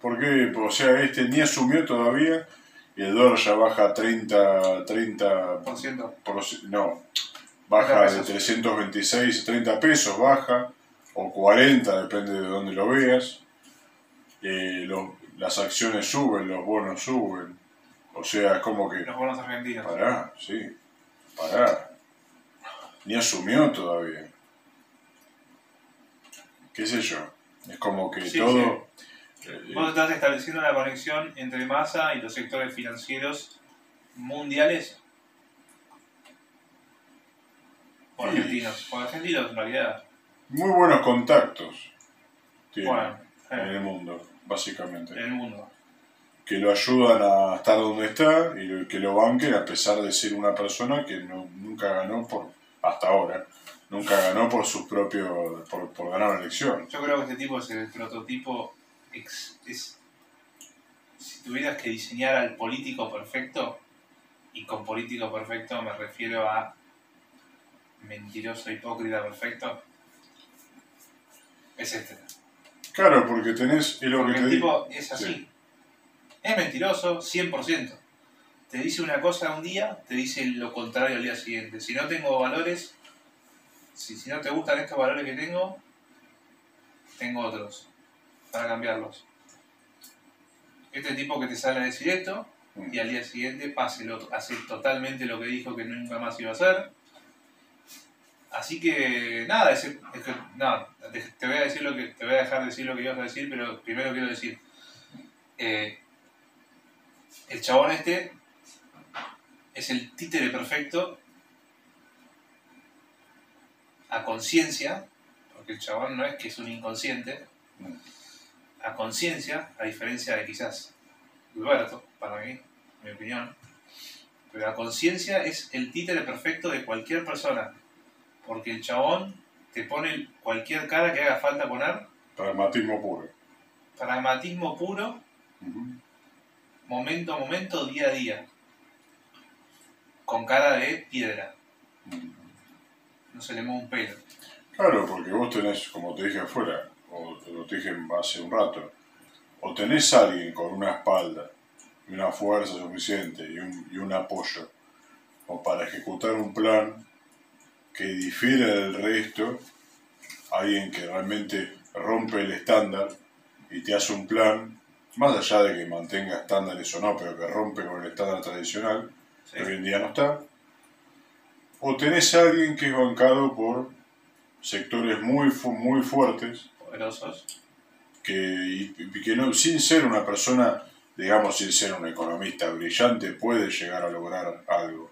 S2: Porque, o sea, este ni asumió todavía y el dólar ya baja 30, 30
S1: Por ciento.
S2: por- no, baja de
S1: pesos.
S2: 326 a 30 pesos, baja, o 40, depende de dónde lo veas. Eh, lo- las acciones suben, los bonos suben. O sea, es como que,
S1: Los bonos argentinos.
S2: pará, sí, pará. Ni asumió todavía. ¿Qué sé yo? Es como que
S1: Sí,
S2: todo... eh,
S1: Vos estás estableciendo una conexión entre masa y los sectores financieros mundiales. O
S2: Sí.
S1: argentinos. O argentinos en realidad.
S2: muy buenos contactos tiene
S1: Bueno,
S2: en
S1: eh,
S2: el mundo, básicamente.
S1: en el mundo.
S2: Que lo ayudan a estar donde está y que lo banquen a pesar de ser una persona que no, nunca ganó por, hasta ahora, nunca ganó por sus propios, por, por ganar una elección.
S1: Yo creo que este tipo es el prototipo. ex- es, si tuvieras que diseñar al político perfecto, y con político perfecto me refiero a mentiroso, hipócrita perfecto, es este.
S2: Claro, porque tenés, es lo que
S1: Porque
S2: te
S1: el
S2: digo,
S1: tipo es así.
S2: Sí.
S1: Es mentiroso 100%. Te dice una cosa un día, te dice lo contrario al día siguiente. Si no tengo valores, si, si no te gustan estos valores que tengo, tengo otros para cambiarlos. Este tipo que te sale a decir esto y al día siguiente pase lo, hace totalmente lo que dijo que nunca más iba a hacer. Así que nada, es, es que, nada, te, te voy a decir lo que te voy a dejar decir lo que ibas a decir, pero primero quiero decir eh, el chabón este es el títere perfecto a conciencia, porque el chabón no es que es un inconsciente, a conciencia, a diferencia de quizás Alberto, para mí, mi opinión, pero a conciencia es el títere perfecto de cualquier persona, porque el chabón te pone cualquier cara que haga falta poner,
S2: pragmatismo puro.
S1: pragmatismo puro. Momento a momento, día a día, con cara de piedra, no se le mueve un pelo.
S2: Claro, porque vos tenés, como te dije afuera, o te lo dije hace un rato, o tenés alguien con una espalda y una fuerza suficiente y un, y un apoyo, o para ejecutar un plan que difiere del resto, alguien que realmente rompe el estándar y te hace un plan, más allá de que mantenga estándares o no, pero que rompe con el estándar tradicional,
S1: ¿sí?
S2: que hoy en día no está, o tenés a alguien que es bancado por sectores muy, fu- muy fuertes,
S1: Poderosos.
S2: que, y que no, sin ser una persona, digamos, sin ser un economista brillante, puede llegar a lograr algo.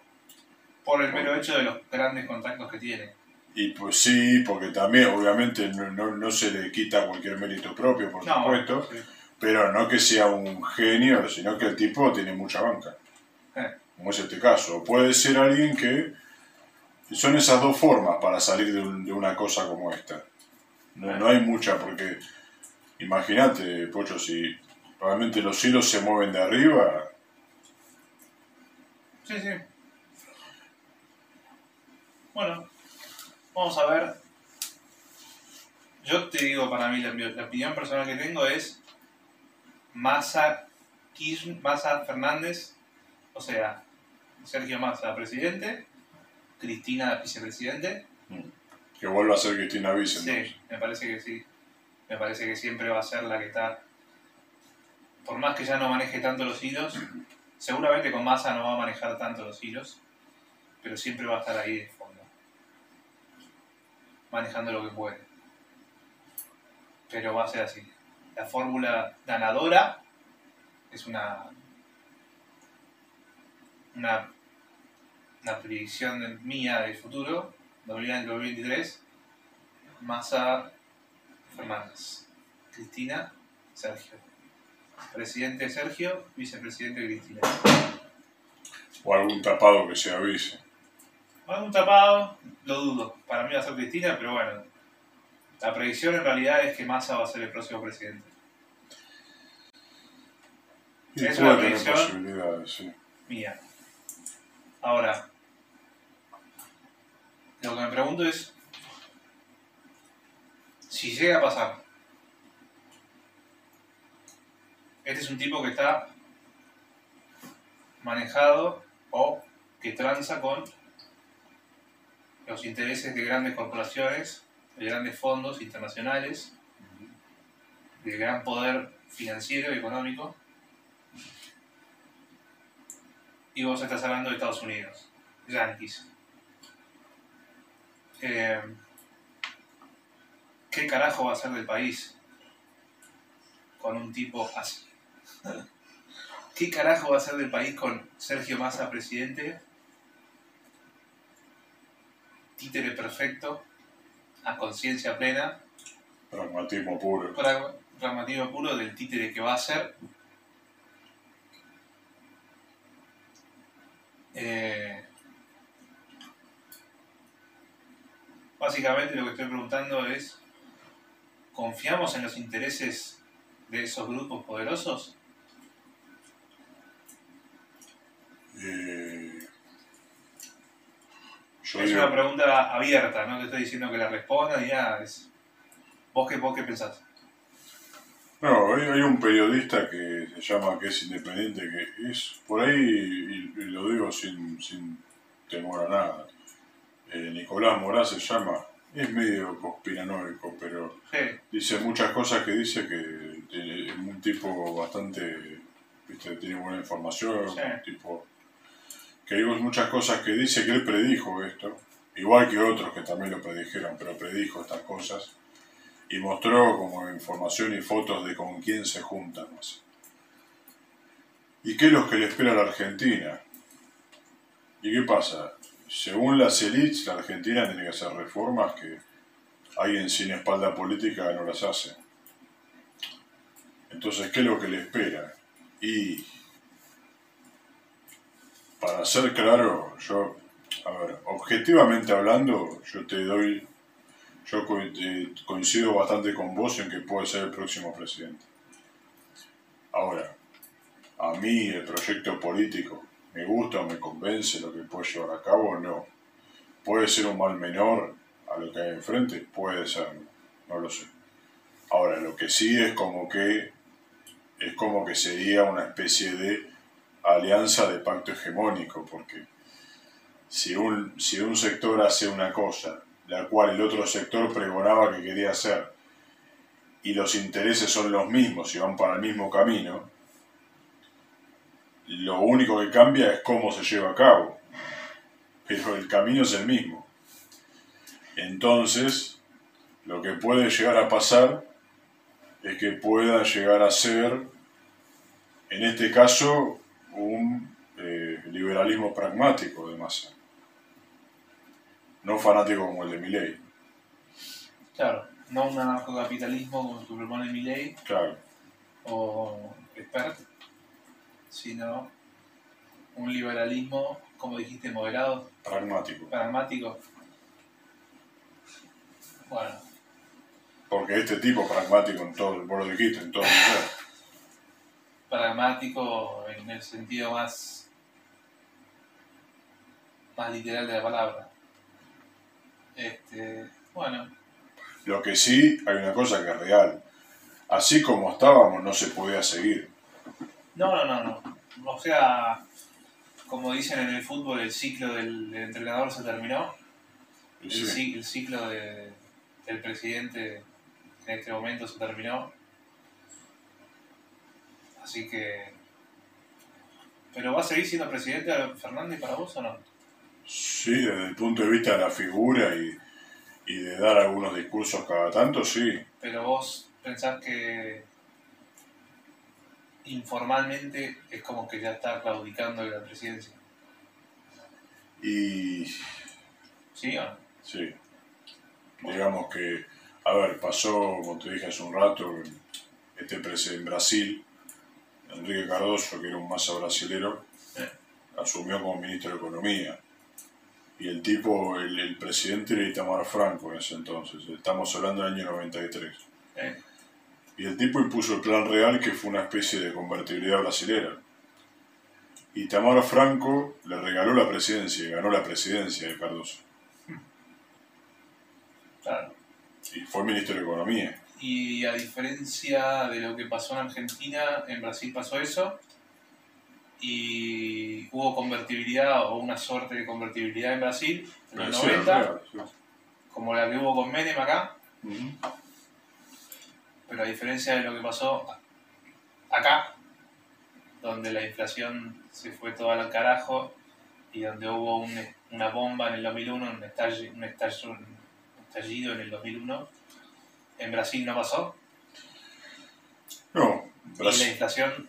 S1: Por el mero hecho de los grandes contactos que tiene.
S2: Y pues sí, porque también, obviamente, no, no, no se le quita cualquier mérito propio, por
S1: No,
S2: supuesto,
S1: sí.
S2: Pero no que sea un genio, sino que el tipo tiene mucha banca.
S1: Eh.
S2: Como es este caso. O puede ser alguien que... Son esas dos formas para salir de, un- de una cosa como esta. No, no hay mucha, porque imagínate, Pocho, si realmente los hilos se mueven de arriba,
S1: Sí, sí. Bueno, vamos a ver. Yo te digo, para mí, la, la opinión personal que tengo es Massa, Kirchner- Massa Fernández, o sea, Sergio Massa, presidente, Cristina, vicepresidente.
S2: que vuelva a ser Cristina Vice. entonces.
S1: Sí, me parece que sí. Me parece que siempre va a ser la que está. Por más que ya no maneje tanto los hilos, seguramente con Massa no va a manejar tanto los hilos, pero siempre va a estar ahí de fondo. Manejando lo que puede. Pero va a ser así. La fórmula ganadora es una. Una, una predicción de- mía del futuro, 2023. Massa Fernández. Cristina Sergio. Presidente Sergio, vicepresidente Cristina.
S2: O algún tapado que se avise.
S1: Algún tapado, lo dudo. Para mí va a ser Cristina, pero bueno. La predicción en realidad es que Massa va a ser el próximo presidente.
S2: Y
S1: Es una predicción.
S2: sí.
S1: Mía. Ahora, lo que me pregunto es, si llega a pasar, este es un tipo que está manejado o que tranza con los intereses de grandes corporaciones, de grandes fondos internacionales, de gran poder financiero y económico. Y vos estás hablando de Estados Unidos, Yankees. Eh, ¿Qué carajo va a hacer del país con un tipo así? ¿Qué carajo va a hacer del país con Sergio Massa presidente? Títere perfecto, a conciencia plena,
S2: Pragmatismo puro.
S1: pra- pragmatismo puro del títere que va a ser. Eh, básicamente lo que estoy preguntando es, ¿confiamos en los intereses de esos grupos poderosos?
S2: Eh, yo
S1: es
S2: digo-
S1: una pregunta abierta, no te estoy diciendo que la respondas y nada, es... ¿Vos qué, vos qué pensás?
S2: No, hay, hay un periodista que se llama, que es independiente, que es por ahí, y, y lo digo sin, sin temor a nada, eh, Nicolás Morás se llama, es medio conspiranoico, pero
S1: Sí,
S2: dice muchas cosas que dice que tiene- es un tipo bastante, viste, tiene buena información,
S1: Sí.
S2: un tipo que hay muchas cosas que dice que él predijo esto, igual que otros que también lo predijeron, pero predijo estas cosas y mostró como información y fotos de con quién se juntan. ¿Y qué es lo que le espera a la Argentina? ¿Y qué pasa? Según las élites, la Argentina tiene que hacer reformas que alguien sin espalda política no las hace. Entonces, ¿qué es lo que le espera? Y para ser claro, yo, a ver, objetivamente hablando, yo te doy, yo co- coincido bastante con vos en que puede ser el próximo presidente. Ahora, a mí el proyecto político me gusta o me convence lo que puede llevar a cabo, no. Puede ser un mal menor a lo que hay enfrente, puede ser, no lo sé. Ahora, lo que sí es como que es como que sería una especie de alianza de pacto hegemónico, porque si un, si un sector hace una cosa, la cual el otro sector pregonaba que quería hacer, y los intereses son los mismos y van para el mismo camino, lo único que cambia es cómo se lleva a cabo, pero el camino es el mismo. Entonces, lo que puede llegar a pasar es que pueda llegar a ser, en este caso, un eh, liberalismo pragmático de masa. No fanático como el de Milley,
S1: claro, no un anarcocapitalismo como el que propone Milley
S2: claro.
S1: o expert, sino un liberalismo, como dijiste, moderado,
S2: Pragmático.
S1: pragmático. Bueno,
S2: Porque este tipo pragmático en todo, vos lo dijiste, en todo el ser.
S1: Pragmático en el sentido más, más literal de la palabra. Este, bueno,
S2: Lo que sí, hay una cosa que es real. Así como estábamos, no se podía seguir.
S1: no, no, no, no. O sea, como dicen en el fútbol, el ciclo del, del entrenador se terminó. El, el ciclo de- del presidente en este momento se terminó. Así que. ¿Pero va a seguir siendo presidente Fernández para vos o no?
S2: sí, desde el punto de vista de la figura y, y de dar algunos discursos cada tanto, sí.
S1: Pero vos pensás que informalmente es como que ya está claudicando la presidencia.
S2: Y
S1: ¿Sí o no?
S2: sí, digamos que, a ver, pasó, como te dije hace un rato, este presidente en Brasil, Enrique Cardoso, que era un masa brasilero, asumió como ministro de Economía. Y el tipo, el, el presidente era Itamar Franco en ese entonces, estamos hablando del año 93.
S1: Eh,
S2: Y el tipo impuso el plan real que fue una especie de convertibilidad brasilera. Y Tamara Franco le regaló la presidencia y ganó la presidencia de Cardoso.
S1: claro.
S2: Y fue ministro de Economía.
S1: Y a diferencia de lo que pasó en Argentina, en Brasil pasó eso. Y hubo convertibilidad o una suerte de convertibilidad en Brasil en los
S2: Sí,
S1: 90,
S2: claro, sí.
S1: como la que hubo con Menem acá. Pero a diferencia de lo que pasó acá, donde la inflación se fue toda al carajo y donde hubo un- una bomba en el 2001, un estallido, un estallido, un estallido en el 2001, en Brasil no pasó
S2: No,
S1: y la
S2: Brasil,
S1: inflación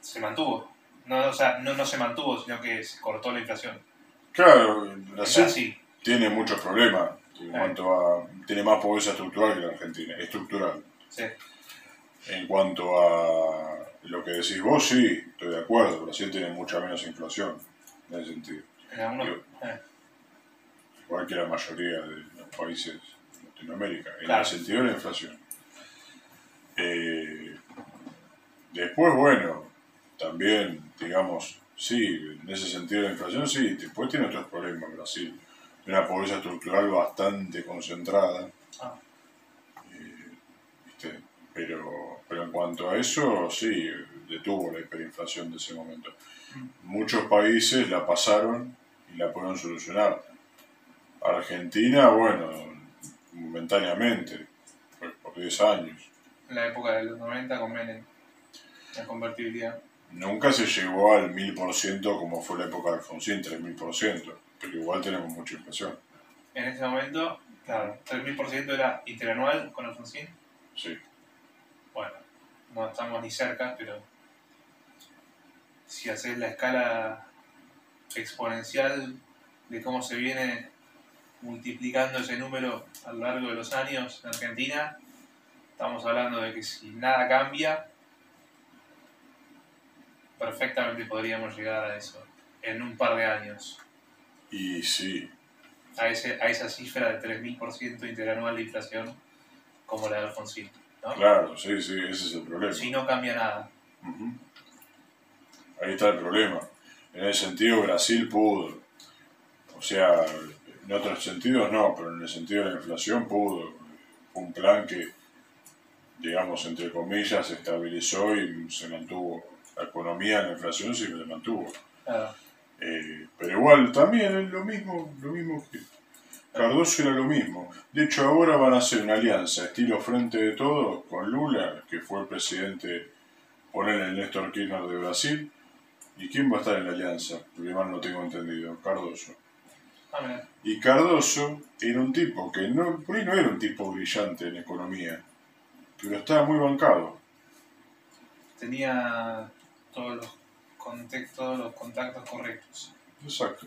S1: se mantuvo. No, o sea, no, no se mantuvo, sino que se cortó la inflación.
S2: claro, Brasil
S1: Brasil,
S2: tiene muchos problemas en
S1: Eh.
S2: cuanto a. Tiene más pobreza estructural que la Argentina, estructural.
S1: sí.
S2: En cuanto a lo que decís vos, sí, estoy de acuerdo. Brasil tiene mucha menos inflación en ese sentido.
S1: En algunos,
S2: Digo,
S1: eh,
S2: Igual que la mayoría de los países Latinoamérica, en
S1: Claro.
S2: el sentido de la inflación. Eh, después, bueno, también, digamos, sí, en ese sentido de la inflación, sí, después tiene otros problemas Brasil. Una pobreza estructural bastante concentrada.
S1: Ah.
S2: Eh, ¿viste? Pero, pero en cuanto a eso, sí, detuvo la hiperinflación de ese momento. Muchos países la pasaron y la pudieron solucionar. Argentina, bueno, momentáneamente, por, por 10 años.
S1: en la época de los 90 con Menem, la convertibilidad.
S2: Nunca se llegó al 1000% como fue la época de Alfonsín, 3000%, pero igual tenemos mucha inflación.
S1: En ese momento, claro, 3.000% era interanual con Alfonsín.
S2: Sí,
S1: Bueno, no estamos ni cerca, pero si haces la escala exponencial de cómo se viene multiplicando ese número a lo largo de los años en Argentina, estamos hablando de que si nada cambia, perfectamente podríamos llegar a eso en un par de años,
S2: y sí,
S1: a, ese, a esa cifra de 3.000% interanual de inflación como la de Alfonsín. ¿no?
S2: claro, sí, sí, ese es el problema.
S1: Si no cambia nada.
S2: Ahí está el problema. En ese sentido, Brasil pudo. O sea, en otros sentidos no, pero en el sentido de la inflación pudo. Fue un plan que, digamos, entre comillas, se estabilizó y se mantuvo. La economía la inflación sí se mantuvo. Eh, pero igual también es lo mismo, lo mismo que Cardoso era lo mismo. De hecho ahora van a hacer una alianza estilo Frente de Todos con Lula, que fue el presidente, poner el Néstor Kirchner de Brasil. ¿Y quién va a estar en la alianza? Porque mal no tengo entendido, Cardoso. Y Cardoso era un tipo que no, por ahí no era un tipo brillante en economía, pero estaba muy bancado.
S1: tenía todos los contextos, los contactos correctos.
S2: Exacto.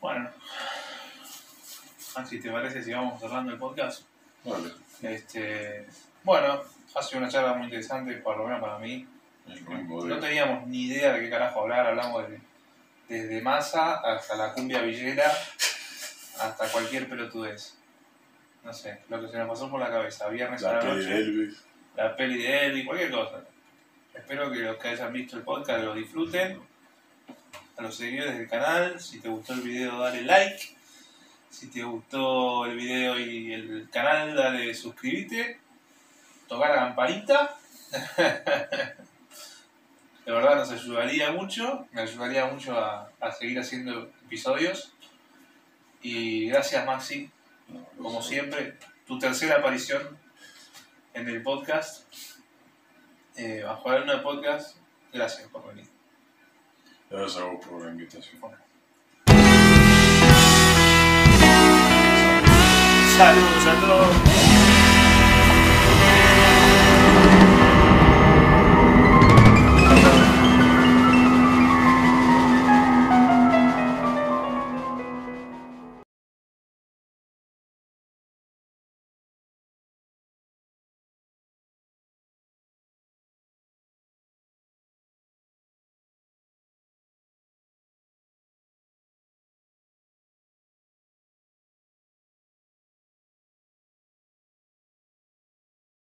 S1: Bueno, Maxi, ¿te parece si vamos cerrando el podcast?
S2: Vale.
S1: Este, bueno, ha sido una charla muy interesante, por lo menos para mí. No teníamos ni idea de qué carajo hablar, hablamos de- desde masa hasta la cumbia villera, hasta cualquier pelotudez. No sé, lo que se nos pasó por la cabeza, viernes a
S2: La
S1: la
S2: peli
S1: noche.
S2: de Elvis.
S1: la peli de Elvis, cualquier cosa. Espero que los que hayan visto el podcast lo disfruten. A los seguidores del canal, si te gustó el video dale like. Si te gustó el video y el canal dale suscríbete. Tocar la campanita. De verdad nos ayudaría mucho. Me ayudaría mucho a, a seguir haciendo episodios. Y gracias Maxi, como siempre, tu tercera aparición en el podcast, eh, bajo la luna de podcast. Gracias por venir.
S2: Gracias a vos por la invitación.
S1: Saludos a todos.